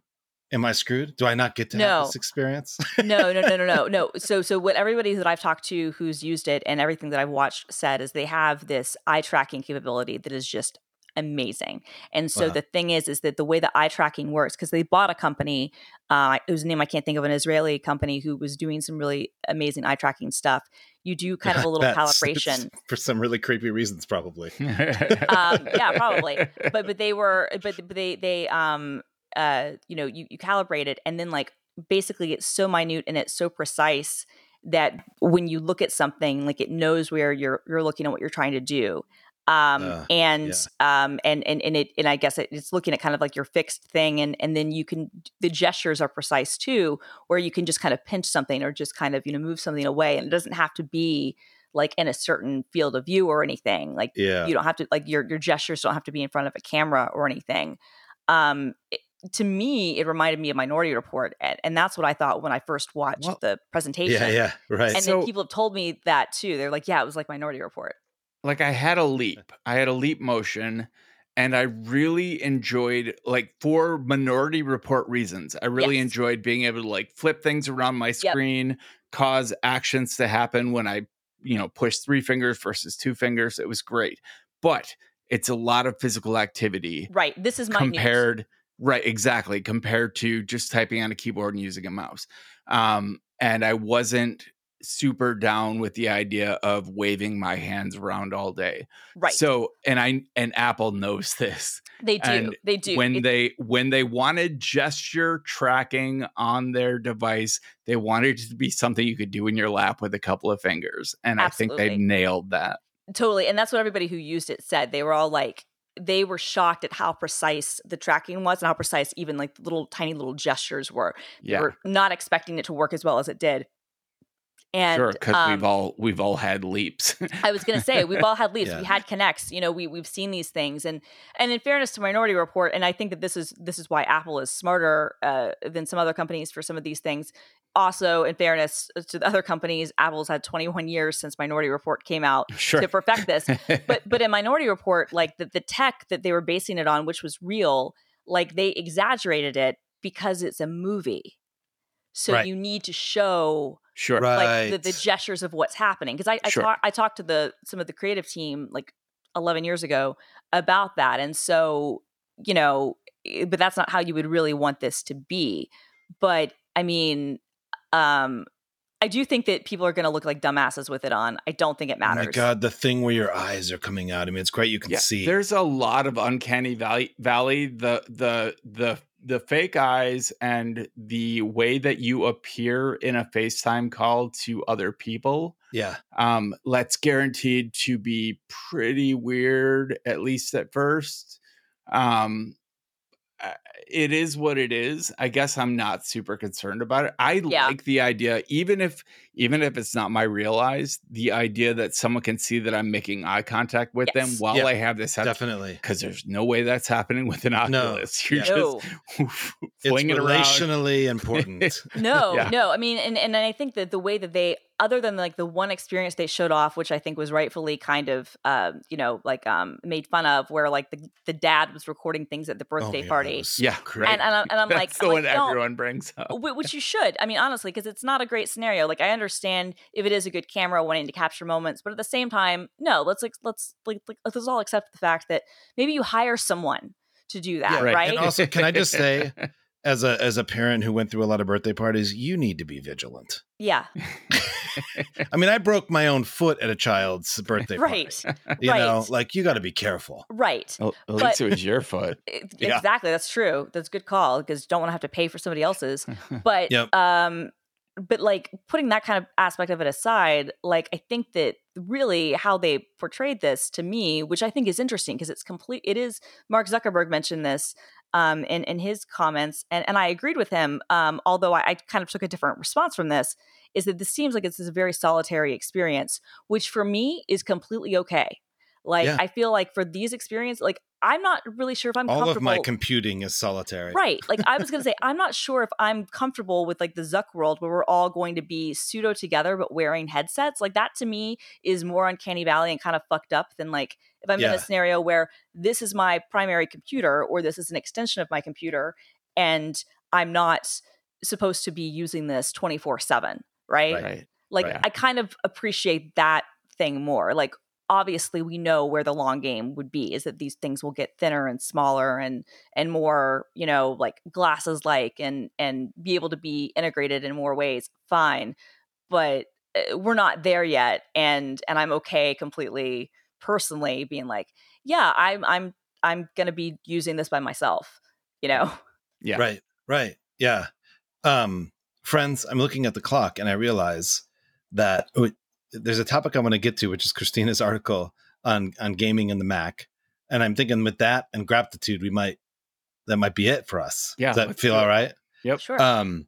am I screwed? Do I not get to have this experience? no, no, no, no, no, no. So, so what everybody that I've talked to who's used it and everything that I've watched said is they have this eye tracking capability that is just amazing. And so Wow. the thing is, is that the way the eye tracking works, because they bought a company uh, whose name I can't think of, an Israeli company who was doing some really amazing eye tracking stuff. You do kind of a little calibration. for some really creepy reasons, probably. um, yeah, probably. But but they were but, but they they um uh you know you you calibrate it and then like basically it's so minute and it's so precise that when you look at something like it knows where you're you're looking at what you're trying to do. Um Uh, and um and and and it and I guess it, it's looking at kind of like your fixed thing and and then you can the gestures are precise too where you can just kind of pinch something or just kind of you know move something away and it doesn't have to be like in a certain field of view or anything like Yeah. you don't have to like your your gestures don't have to be in front of a camera or anything um it- to me it reminded me of minority report and, and that's what i thought when i first watched Well, the presentation yeah, yeah, right. and So- then people have told me that too they're like yeah it was like minority report like I had a leap. I had a leap motion and I really enjoyed like for Minority Report reasons. I really Yes. enjoyed being able to like flip things around my screen, cause actions to happen when I, you know, push three fingers versus two fingers. It was great, but it's a lot of physical activity Right. This is my news. Right exactly compared to just typing on a keyboard and using a mouse um and i wasn't super down with the idea of waving my hands around all day Right. so and i and apple knows this they do. and They do. when they when they wanted gesture tracking on their device they wanted it to be something you could do in your lap with a couple of fingers and i think they nailed that Totally. And that's what everybody who used it said. They were all like, they were shocked at how precise the tracking was and how precise even like the little tiny little gestures were. They yeah were not expecting it to work as well as it did. And sure because um, we've all we've all had leaps I was going to say we've all had leaps. Yeah. We had Kinects. You know, we we've seen these things, and and in fairness to Minority Report, and I think that this is this is why Apple is smarter uh, than some other companies for some of these things. Also, in fairness to the other companies, Apple's had 21 years since Minority Report came out sure to perfect this. But but in Minority Report, like the, the tech that they were basing it on, which was real, like they exaggerated it because it's a movie. So Right. you need to show sure Right. like the, the gestures of what's happening because I I, Sure. talk, I talked to the some of the creative team like 11 years ago about that and so you know eh, but that's not how you would really want this to be but I mean um I do think that people are going to look like dumbasses with it on. I don't think it Oh matters. my god, the thing where your eyes are coming out. I mean, it's great you can yeah, see. There's a lot of uncanny valley. Valley the the the the fake eyes and the way that you appear in a FaceTime call to other people. yeah. Um, let's guaranteed to be pretty weird, at least at first. Um, it is what it is. I guess I'm not super concerned about it. I Yeah. like the idea, even if even if it's not my real eyes, the idea that someone can see that I'm making eye contact with them while Yeah, I have this Definitely. because there's no way that's happening with an No. Oculus. You're Yeah. no. just It's flinging around. relationally important. No, Yeah. no. I mean, and, and I think that the way that they, other than like the one experience they showed off, which I think was rightfully kind of, um, you know, like um, made fun of, where like the, the dad was recording things at the Oh birthday my God, party. was Yeah, great. And, and, I'm, and I'm like, that's the I'm one like, everyone brings up. Which you should. I mean, honestly, because it's not a great scenario. Like, I understand if it is a good camera wanting to capture moments, but at the same time, no. Let's like, let's like, like let's all accept the fact that maybe you hire someone to do that, Yeah, right? And also, can I just say, as a as a parent who went through a lot of birthday parties, you need to be vigilant. yeah, I mean, I broke my own foot at a child's birthday party. right, You know, right. like you got to be careful. right. At at least it was your foot. It- Yeah. Exactly, that's true. That's a good call because you don't want to have to pay for somebody else's. But Yep. um, but like putting that kind of aspect of it aside, like I think that really how they portrayed this to me, which I think is interesting because it's complete. It is Mark Zuckerberg mentioned this um in in his comments, and and I agreed with him. Um, although I, I kind of took a different response from this, is that this seems like it's a very solitary experience, which for me is completely okay. Like Yeah. I feel like for these experiences, like I'm not really sure if I'm All comfortable. of my computing is solitary. Right. Like I was going to say, I'm not sure if I'm comfortable with like the Zuck world where we're all going to be pseudo together but wearing headsets. Like that to me is more uncanny valley and kind of fucked up than like if I'm in a scenario where this is my primary computer or this is an extension of my computer and I'm not supposed to be using this 24 7. Right. right. Like Right. I kind of appreciate that thing more. Like obviously we know where the long game would be is that these things will get thinner and smaller and and more, you know, like glasses like and and be able to be integrated in more ways. Fine. But uh, we're not there yet and and I'm okay completely personally being like, yeah, I'm I'm I'm going to be using this by myself, you know. Yeah. Right. Right. Yeah. Um, friends, I'm looking at the clock and I realize that oh, there's a topic I want to get to, which is Christina's article on on gaming in the Mac. And I'm thinking with that and gratitude, we might that might be it for us. Yeah, Does that feel all right? Yep. Sure. Um,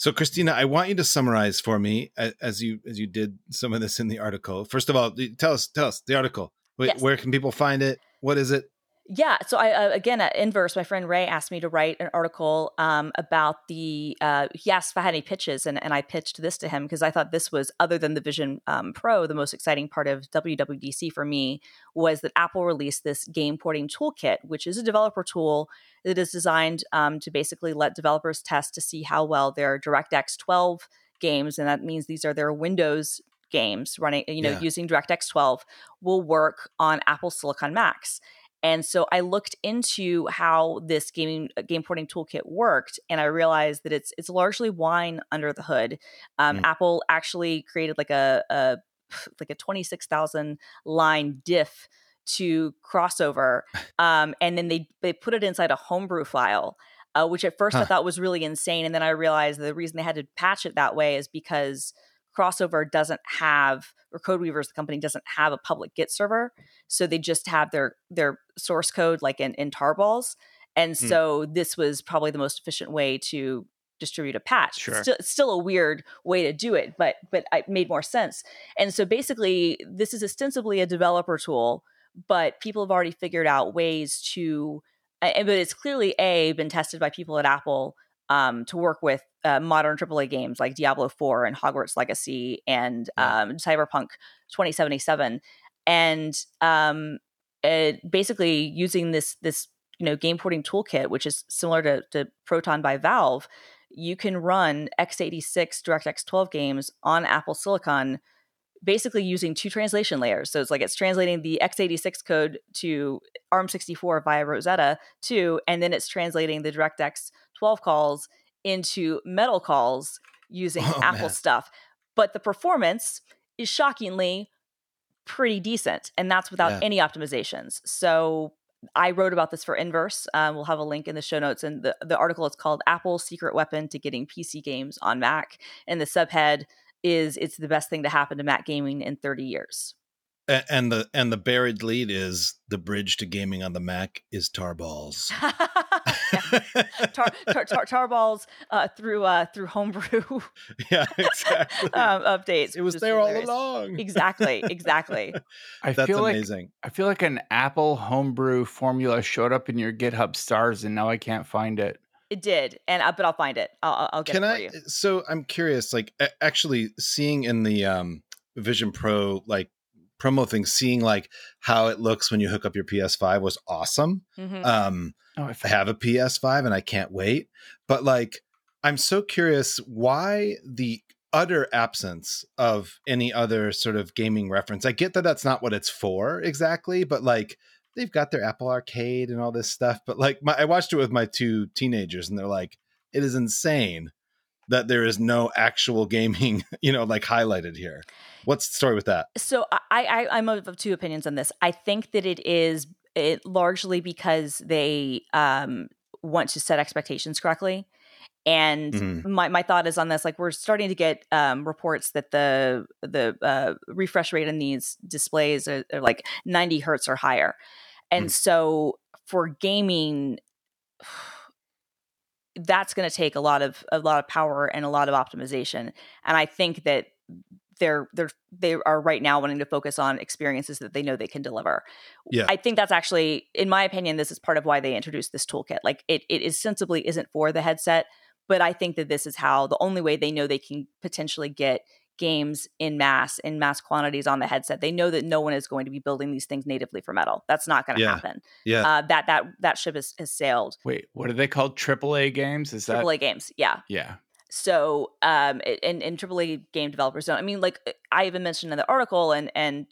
so Christina, I want you to summarize for me as you as you did some of this in the article. First of all, tell us tell us the article. Wh- Yes. Where can people find it? What is it? Yeah. So I uh, again at Inverse, my friend Ray asked me to write an article um, about the. Uh, he asked if I had any pitches, and, and I pitched this to him because I thought this was, other than the Vision um, Pro, the most exciting part of WWDC for me was that Apple released this game porting toolkit, which is a developer tool that is designed um, to basically let developers test to see how well their DirectX 12 games, and that means these are their Windows games running, you know, Yeah. using DirectX 12, will work on Apple Silicon Macs. And so I looked into how this gaming uh, game porting toolkit worked, and I realized that it's it's largely wine under the hood. Um, Mm. Apple actually created like a, a like a twenty six thousand line diff to crossover, um, and then they they put it inside a homebrew file. Uh, which at first I thought was really insane, and then I realized the reason they had to patch it that way is because crossover doesn't have or codeweavers the company doesn't have a public git server so they just have their their source code like in, in tarballs and Hmm. so this was probably the most efficient way to distribute a patch Sure. still, it's still a weird way to do it but but it made more sense and so basically this is ostensibly a developer tool but people have already figured out ways to and but it's clearly a been tested by people at apple um, to work with uh, modern AAA games like Diablo 4 and Hogwarts Legacy and um, Cyberpunk 2077, and um, basically using this this you know game porting toolkit, which is similar to, to Proton by Valve, you can run x86 DirectX 12 games on Apple Silicon basically using two translation layers. So it's like it's translating the x86 code to ARM64 via Rosetta 2, and then it's translating the DirectX 12 calls into Metal calls using Oh, Apple man. stuff. But the performance is shockingly pretty decent, and that's without Yeah. any optimizations. So I wrote about this for Inverse. Um, we'll have a link in the show notes. And the, the article is called Apple's Secret Weapon to Getting PC Games on Mac. And the subhead is It's the best thing to happen to Mac gaming in 30 years. And the and the buried lead is the bridge to gaming on the Mac is tarballs. tar, tar, tar, tarballs uh, through uh, through homebrew yeah, exactly. um, updates. it was which is there all along. Exactly, exactly. I That's feel like amazing. I feel like an Apple homebrew formula showed up in your GitHub stars, and now I can't find it. It did, and uh, but I'll find it. I'll, I'll- I'll get Can it for I? you. So I'm curious. Like actually seeing in the um, Vision Pro like promo thing, seeing like how it looks when you hook up your PS5 was awesome. Mhm. Um, Oh, I I have a PS5 and I can't wait. But like, I'm so curious why the utter absence of any other sort of gaming reference. I get that that's not what it's for exactly, but like they've got their Apple Arcade and all this stuff. But like, my, I watched it with my two teenagers and they're like, it is insane that there is no actual gaming, you know, like highlighted here. What's the story with that? so I, I I'm of two opinions on this. I think that it is it largely because they um, want to set expectations correctly. And Mhm. my, my thought is on this like we're starting to get um, reports that the the uh, refresh rate in these displays are, are like 90 hertz or higher and Mm. so for gaming that's going to take a lot of a lot of power and a lot of optimization and i think that they're they're they are right now wanting to focus on experiences that they know they can deliver Yeah. i think that's actually in my opinion this is part of why they introduced this toolkit like it, it is sensibly isn't for the headset but i think that this is how the only way they know they can potentially get games in mass in mass quantities on the headset they know that no one is going to be building these things natively for metal that's not going to Yeah. happen Yeah. uh, that that that ship has, has sailed Wait, what are they called? AAA games? Is that? AAA games yeah Yeah. So um and, and AAA game developers don't I mean like uh, I even mentioned in the article and and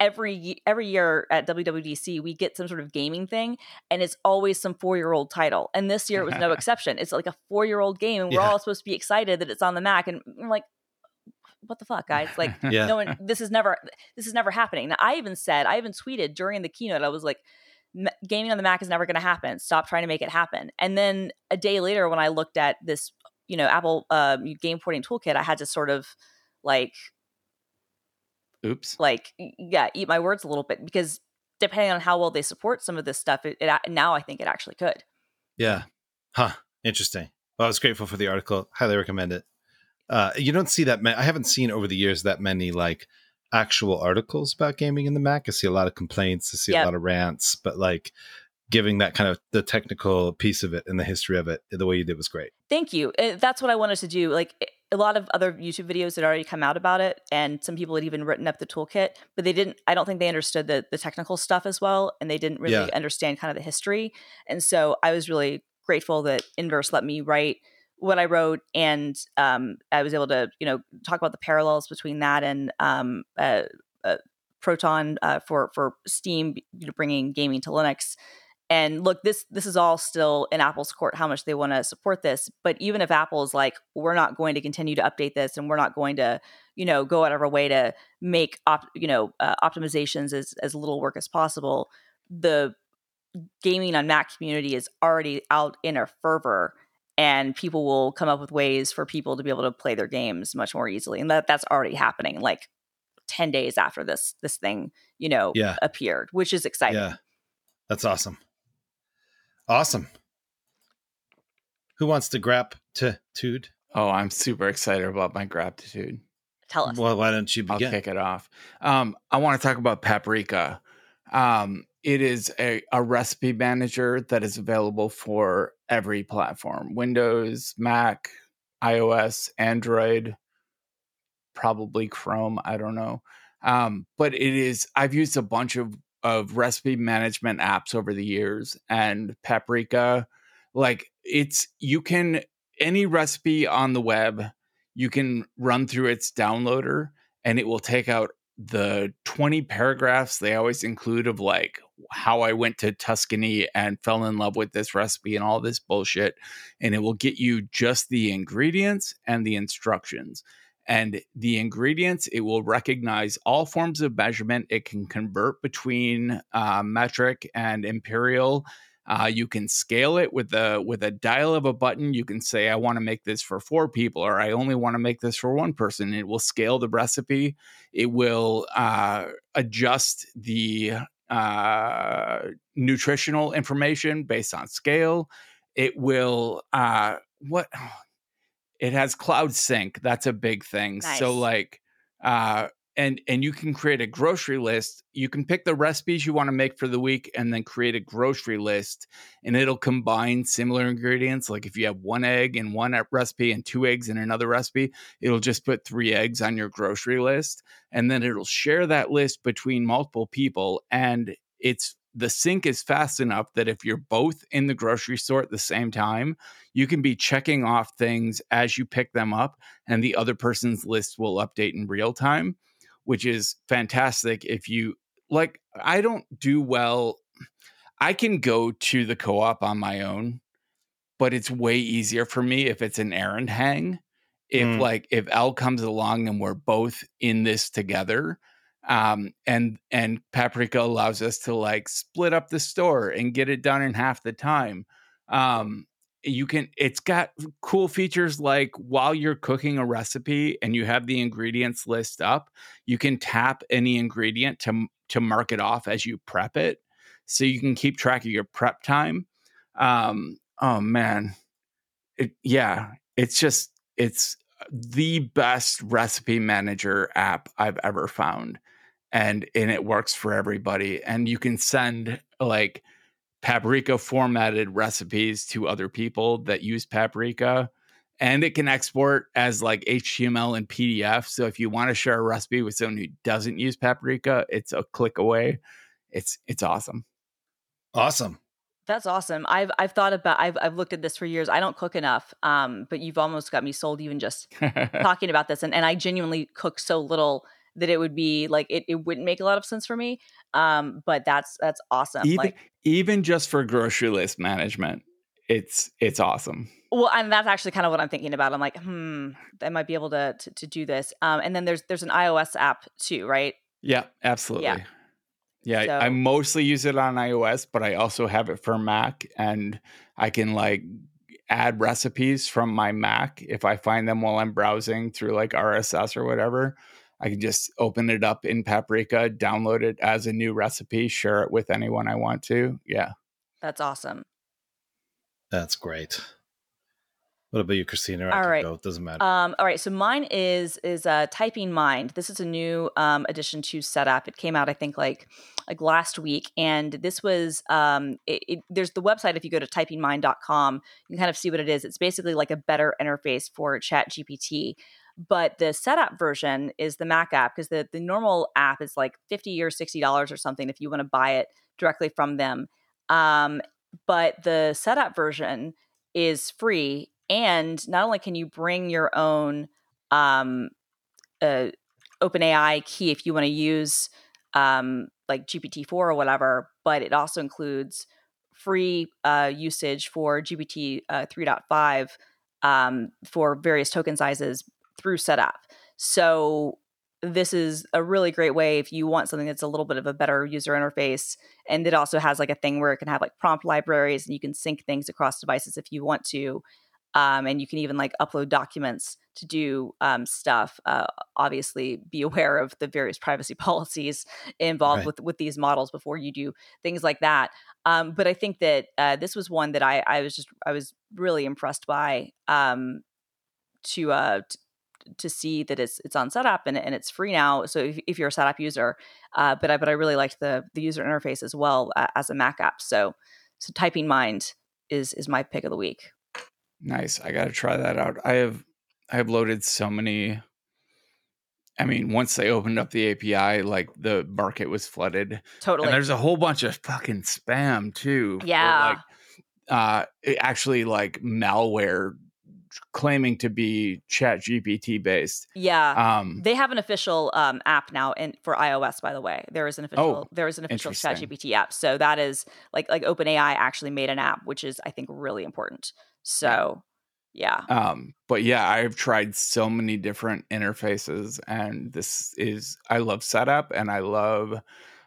every every year at WWDC we get some sort of gaming thing and it's always some 4-year-old title. And this year it was no exception. It's like a 4-year-old game and we're all supposed to be excited that it's on the Mac and we're like what the fuck guys? Like yeah. no one this is never this is never happening. Now i even said i even tweeted during the keynote i was like gaming on the mac is never going to happen. Stop trying to make it happen. And then a day later when i looked at this you know apple um, game porting toolkit i had to sort of like Oops. like yeah eat my words a little bit because depending on how well they support some of this stuff it, it now i think it actually could Yeah. Huh. Interesting. Well, I was grateful for the article. Highly recommend it. Uh, you don't see that. Ma- I haven't seen over the years that many like actual articles about gaming in the Mac. I see a lot of complaints. I see Yep. a lot of rants, but like giving that kind of the technical piece of it and the history of it the way you did was great. Thank you. Uh, That's what I wanted to do. Like a lot of other YouTube videos had already come out about it, and some people had even written up the toolkit, but they didn't. I don't think they understood the the technical stuff as well, and they didn't really Yeah. understand kind of the history. And so I was really grateful that Inverse let me write what I wrote, and um, I was able to you know talk about the parallels between that and um, uh, uh, Proton uh, for for Steam, you know, bringing gaming to Linux. And look, this this is all still in Apple's court how much they want to support this. But even if Apple's like, we're not going to continue to update this, and we're not going to, you know, go out of our way to make op, you know, uh, optimizations as as little work as possible, the gaming on Mac community is already out in a fervor, and people will come up with ways for people to be able to play their games much more easily, and that that's already happening. Like ten days after this this thing, you know, Yeah. appeared, which is exciting. Yeah. That's awesome. Awesome. Who wants to grab to tude? Oh, I'm super excited about my gratitude. Tell us. Well, why don't you I'll begin? kick it off. Um, I want to talk about Paprika. Um, it is a, a recipe manager that is available for every platform Windows, Mac, iOS, Android, probably Chrome. I don't know. Um, but it is, I've used a bunch of, of recipe management apps over the years, and Paprika, like it's, you can, any recipe on the web, you can run through its downloader and it will take out the 20 paragraphs they always include of like how I went to Tuscany and fell in love with this recipe and all this bullshit. And it will get you just the ingredients and the instructions. And the ingredients, it will recognize all forms of measurement. It can convert between uh, metric and imperial. Uh, you can scale it with a with a dial of a button. You can say, "I want to make this for four people," or "I only want to make this for one person." It will scale the recipe. It will uh, adjust the uh, nutritional information based on scale. It will uh, what it has cloud sync. That's a big thing. So like uh and and you can create a grocery list. You can pick the recipes you want to make for the week and then create a grocery list and it'll combine similar ingredients like if you have one egg in one recipe and two eggs in another recipe, it'll just put 3 eggs on your grocery list and then it'll share that list between multiple people and it's the sync is fast enough that if you're both in the grocery store at the same time, you can be checking off things as you pick them up, and the other person's list will update in real time, which is fantastic. If you like, I don't do well. I can go to the co op on my own, but it's way easier for me if it's an errand hang. If Mm. like if L comes along and we're both in this together, um and and paprika allows us to like split up the store and get it done in half the time. Um you can it's got cool features like while you're cooking a recipe and you have the ingredients list up you can tap any ingredient to to mark it off as you prep it. So you can keep track of your prep time. Um oh man. It yeah it's just it's the best recipe manager app i've ever found and and it works for everybody and you can send like paprika formatted recipes to other people that use paprika and it can export as like html and pdf so if you want to share a recipe with someone who doesn't use paprika it's a click away it's it's awesome Awesome. That's awesome. I've I've thought about I've I've looked at this for years. I don't cook enough, um, but you've almost got me sold even just talking about this. And and I genuinely cook so little that it would be like it, it wouldn't make a lot of sense for me. Um, but that's that's awesome. even like even just for grocery list management it's it's awesome well, and that's actually kind of what I'm thinking about. I'm like, hmm, I might be able to to, to do this. Um, and then there's there's an iOS app too, right? Yeah, absolutely. Yeah, So- I mostly use it on iOS, but I also have it for Mac, and I can like add recipes from my Mac if I find them while I'm browsing through like RSS or whatever. I can just open it up in Paprika, download it as a new recipe, share it with anyone I want to. Yeah. That's awesome. That's great. What about you, Christina? I All right. go. It doesn't matter. Um, all right, so mine is is uh, Typing Mind. This is a new um, addition to Setapp. It came out, I think, like like last week, and this was um, it, it, there's the website. If you go to typingmind.com, you can kind of see what it is. It's basically like a better interface for Chat GPT. But the Setapp version is the Mac app because the, the normal app is like 50 or $60 or something if you want to buy it directly from them. Um, but the Setapp version is free and not only can you bring your own um, uh, OpenAI key if you want to use um, like GPT-4 or whatever, but it also includes free uh, usage for GPT uh, 3.5 um, for various token sizes through Setapp. So this is a really great way if you want something that's a little bit of a better user interface and it also has like a thing where it can have like prompt libraries and you can sync things across devices if you want to um, and you can even like upload documents to do um, stuff uh, obviously be aware of the various privacy policies involved Right. with with these models before you do things like that um, but i think that uh, this was one that I, I was just i was really impressed by um, to uh, t- to see that it's it's on Setapp and, and it's free now so if, if you're a Setapp user uh, but i but i really liked the the user interface as well uh, as a mac app so so typing mind is is my pick of the week Nice. I got to try that out. I have I have loaded so many I mean, once they opened up the API, like the market was flooded. totally And there's a whole bunch of fucking spam too. Yeah. Like uh actually like malware claiming to be chat GPT based. yeah Um They have an official um, app now, and for iOS, by the way, there is an official Oh, there is an official interesting. ChatGPT app. So that is like like OpenAI actually made an app, which is I think really important. So yeah, Um, but yeah, I've tried so many different interfaces, and this is I love Setapp and I love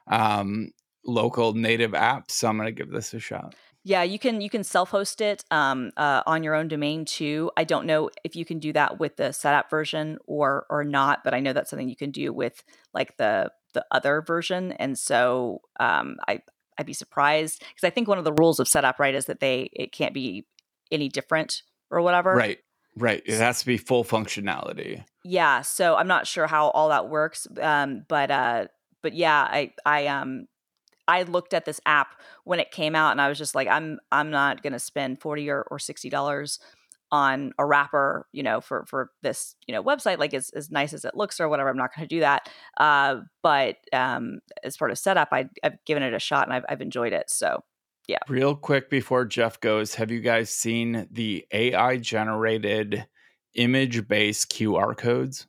um, local native apps. So I'm gonna give this a shot. yeah, you can you can self host it um, uh, on your own domain too. I don't know if you can do that with the Setapp version or or not, but I know that's something you can do with like the the other version. And so um, I I'd be surprised because I think one of the rules of Setapp right is that they it can't be any different or whatever. Right, right. It has to be full functionality. Yeah. So I'm not sure how all that works. Um, but uh, but yeah, I I um I looked at this app when it came out and I was just like, I'm I'm not gonna spend forty or, or sixty dollars on a wrapper, you know, for for this, you know, website, like as, as nice as it looks or whatever. I'm not gonna do that. Uh, but um as part of Setapp, I I've given it a shot and I've I've enjoyed it. So Real quick before Jeff goes, have you guys seen the AI generated image based QR codes?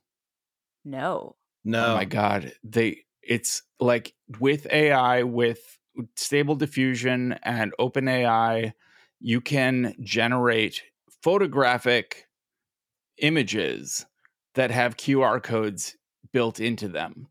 no. no. Oh my god, they it's like with AI with stable diffusion and open AI, you can generate photographic images that have QR codes built into them.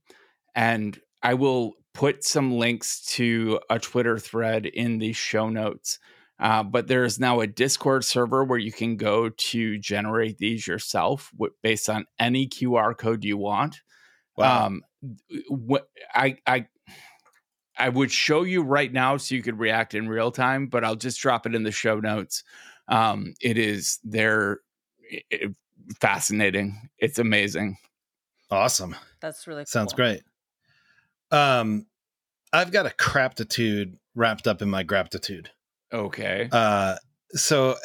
And I will put some links to a Twitter thread in the show notes. Uh, but there is now a Discord server where you can go to generate these yourself w- based on any QR code you want. Wow. Um, what I I I would show you right now so you could react in real time, but I'll just drop it in the show notes. Um, it is they're i- i- fascinating. It's amazing. awesome. That's really Sounds great. Um, I've got a craptitude wrapped up in my gratitude. Okay. Uh, so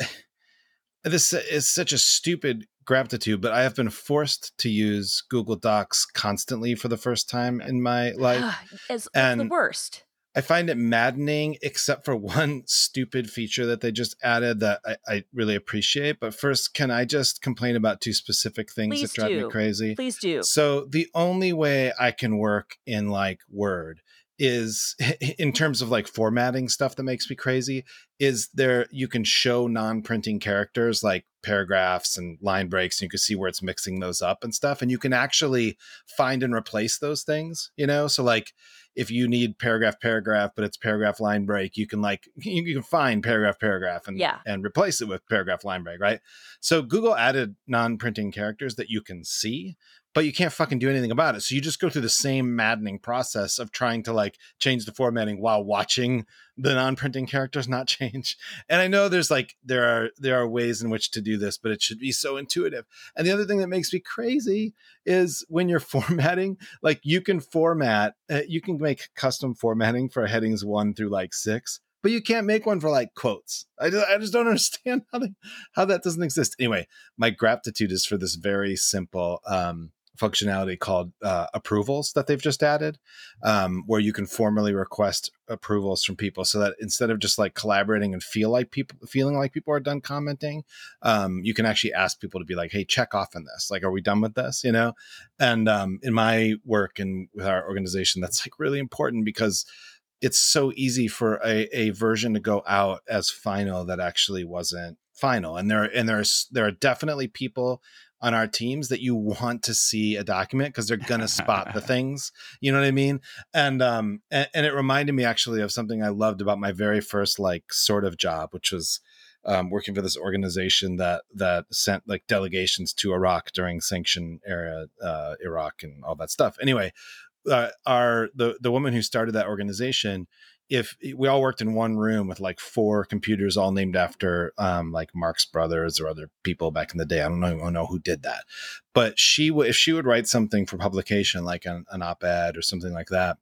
this is such a stupid gratitude, but I have been forced to use Google Docs constantly for the first time in my life. it's, it's the and- worst. I find it maddening, except for one stupid feature that they just added that I, I really appreciate. But first, can I just complain about two specific things Please that drive do. me crazy? Please do. So the only way I can work in like Word is in terms of like formatting stuff that makes me crazy is there you can show non-printing characters like paragraphs and line breaks and you can see where it's mixing those up and stuff and you can actually find and replace those things you know so like if you need paragraph paragraph but it's paragraph line break you can like you can find paragraph paragraph and Yeah. and replace it with paragraph line break right so google added non-printing characters that you can see but you can't fucking do anything about it. So you just go through the same maddening process of trying to like change the formatting while watching the non-printing characters not change. And I know there's like there are there are ways in which to do this, but it should be so intuitive. And the other thing that makes me crazy is when you're formatting, like you can format, uh, you can make custom formatting for headings one through like six, but you can't make one for like quotes. I just, I just don't understand how they, how that doesn't exist. Anyway, my gratitude is for this very simple um, functionality called uh, approvals that they've just added, um, where you can formally request approvals from people, so that instead of just like collaborating and feel like people feeling like people are done commenting, um, you can actually ask people to be like, "Hey, check off on this. Like, are we done with this?" You know. And um, in my work and with our organization, that's like really important because it's so easy for a, a version to go out as final that actually wasn't final and there and there's there are definitely people on our teams that you want to see a document because they're gonna spot the things you know what i mean? And um and, and, it reminded me actually of something i loved about my very first like sort of job which was um, working for this organization that that sent like delegations to iraq during sanction era uh, iraq and all that stuff. Anyway uh, our the the woman who started that organization if we all worked in one room with like four computers all named after um, like Marx Brothers or other people back in the day. I don't know, I don't know who did that, but she would if she would write something for publication like an, an op-ed or something like that,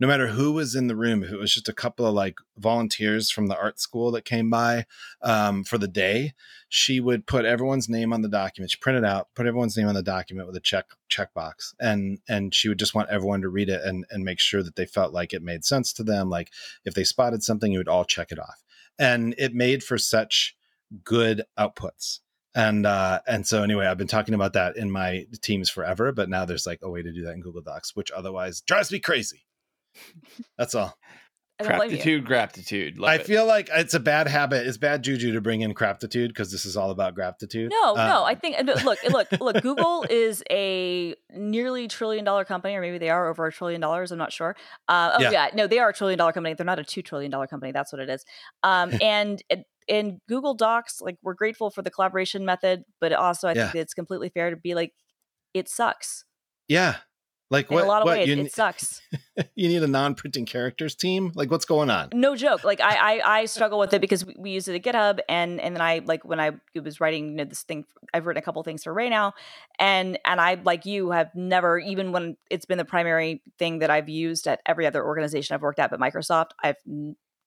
no matter who was in the room, if it was just a couple of like volunteers from the art school that came by um, for the day, she would put everyone's name on the document. She printed out, put everyone's name on the document with a check checkbox, and and she would just want everyone to read it and and make sure that they felt like it made sense to them. Like if they spotted something, you would all check it off, and it made for such good outputs and uh and so anyway i've been talking about that in my teams forever but now there's like a way to do that in google docs which otherwise drives me crazy that's all. Gratitude, gratitude. I it. feel like it's a bad habit. It's bad juju to bring in gratitude because this is all about gratitude. No, um, no. I think look, look, look. Google is a nearly trillion dollar company, or maybe they are over a trillion dollars. I'm not sure. Uh, oh yeah. yeah. no, they are a trillion dollar company. They're not a two trillion dollar company. That's what it is. Um, and in Google Docs, like we're grateful for the collaboration method, but also I yeah. think it's completely fair to be like, it sucks. Yeah, like in what, a lot of what, ways, it sucks. you need a non-printing characters team. Like, what's going on? No joke. Like, I I, I struggle with it because we, we, use it at GitHub, and and then I like when I was writing you know, this thing. I've written a couple things for Ray now, and and I like you have never even when it's been the primary thing that I've used at every other organization I've worked at, but Microsoft, I've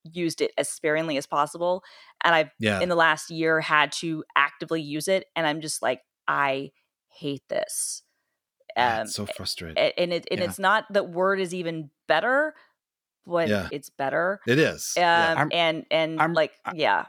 used it as sparingly as possible, and I've yeah. in the last year had to actively use it, and I'm just like I hate this um, so frustrating. And it and yeah. it's not that Word is even better, but yeah. it's better. It is. Um, yeah. and and I'm, like yeah.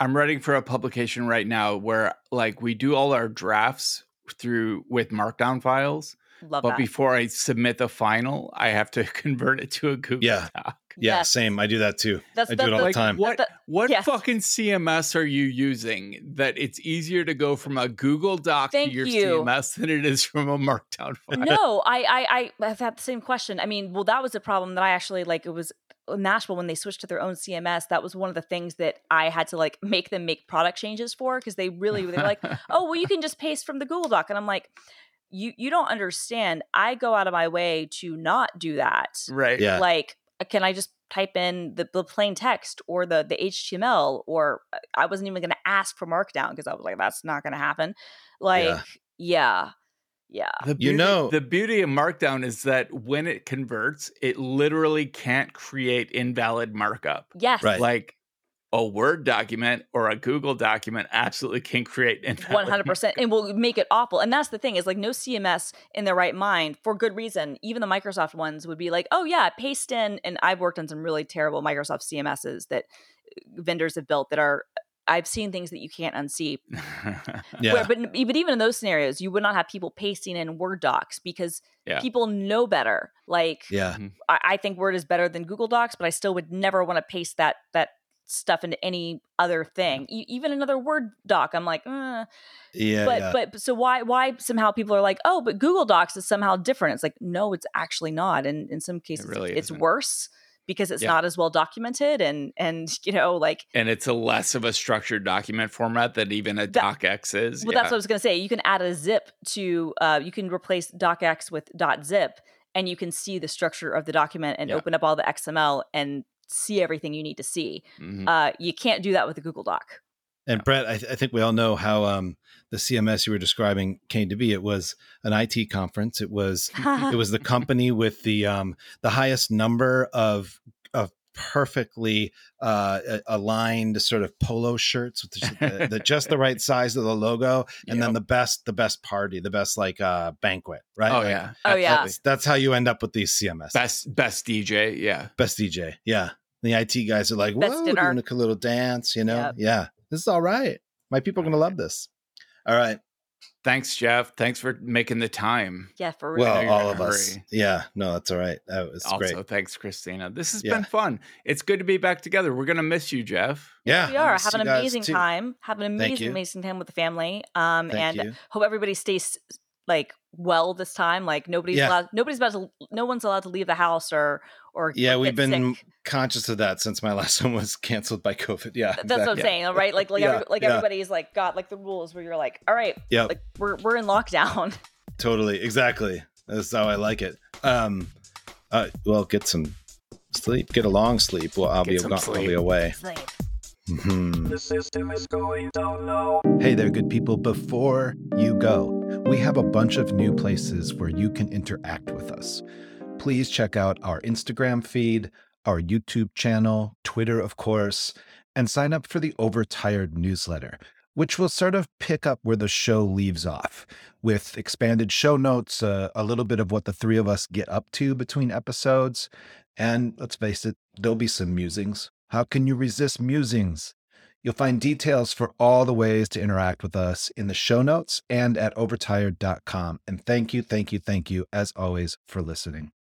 I'm writing for a publication right now where like we do all our drafts through with markdown files. Love but that. before I submit the final, I have to convert it to a Google yeah. Doc. Yeah, yes. same. I do that too. That's, I do it all the, time. What what yes. fucking CMS are you using that it's easier to go from a Google Doc Thank to your you. CMS than it is from a Markdown file? No, I, I I have had the same question. I mean, well, that was a problem that I actually like. It was Mashable when they switched to their own CMS. That was one of the things that I had to like make them make product changes for because they really they were like, oh, well, you can just paste from the Google Doc, and I'm like you you don't understand i go out of my way to not do that right yeah like can I just type in the, the plain text or the the HTML or uh, I wasn't even going to ask for Markdown because I was like that's not going to happen. Like yeah. yeah. yeah. The beauty, you know, the beauty of Markdown is that when it converts, it literally can't create invalid markup. Yes. Right. Like a Word document or a Google document absolutely can create one hundred percent, and will make it awful. And that's the thing is like no CMS in their right mind for good reason. Even the Microsoft ones would be like, oh yeah, paste in. And I've worked on some really terrible Microsoft CMSs that uh, vendors have built that are. I've seen things that you can't unsee. yeah. Where, but but even in those scenarios, you would not have people pasting in Word docs because yeah. people know better. Like, yeah, mm-hmm. I, I think Word is better than Google Docs, but I still would never want to paste that that stuff into any other thing e- even another word doc i'm like uh. yeah but yeah. but so why why somehow people are like oh but google docs is somehow different it's like no it's actually not and in some cases it really it's isn't. worse because it's Yeah. not as well documented and and you know like and it's a less of a structured document format than even a That- docx is well yeah. that's what I was going to say you can add a zip to uh, you can replace docx with dot .zip and you can see the structure of the document and Yeah. open up all the XML and see everything you need to see. Mhm. Uh, you can't do that with a Google Doc. And Brett, I, th- I think we all know how um, the CMS you were describing came to be. It was an IT conference. It was it was the company with the um, the highest number of perfectly uh, aligned sort of polo shirts with the, the, just the right size of the logo, and then the best the best party, the best like uh, banquet, right? oh Like, yeah Oh, yeah. That's, that's how you end up with these CMS. best best dj yeah best DJ. Yeah. The IT guys are like, Best whoa, doing a little dance, you know? Yep. Yeah. This is all right. My people are going to love this. All right. Thanks jeff thanks for making the time Yeah, for real. Well, all in a of us. Yeah. No, that's all right. That was also great. thanks christina this has Yeah. been fun it's good to be back together we're gonna miss you jeff Yeah. we are I'll having an amazing time, having an amazing, you. amazing time with the family. Um, Thank and you. hope everybody stays like well this time. Like nobody's Yeah. allowed, nobody's about to, no one's allowed to leave the house or or Yeah, or we've been sick. conscious of that since my last one was canceled by COVID. Yeah. That's what I'm exactly. saying, right? Like like Yeah, every, like yeah. everybody's like got like the rules where you're like, all right, yeah, like we're we're in lockdown. Totally. Exactly. That's how I like it. Um, uh, well, get some sleep, get a long sleep. Well, I'll Get be, some I'll be away. Sleep. Mhm. The system is going down now. Hey there, good people. Before you go, we have a bunch of new places where you can interact with us. Please check out our Instagram feed, our YouTube channel, Twitter, of course, and sign up for the Overtired newsletter, which will sort of pick up where the show leaves off with expanded show notes, uh, a little bit of what the three of us get up to between episodes. And let's face it, there'll be some musings. How can you resist musings? You'll find details for all the ways to interact with us in the show notes and at overtired.com. And thank you, thank you, thank you, as always, for listening.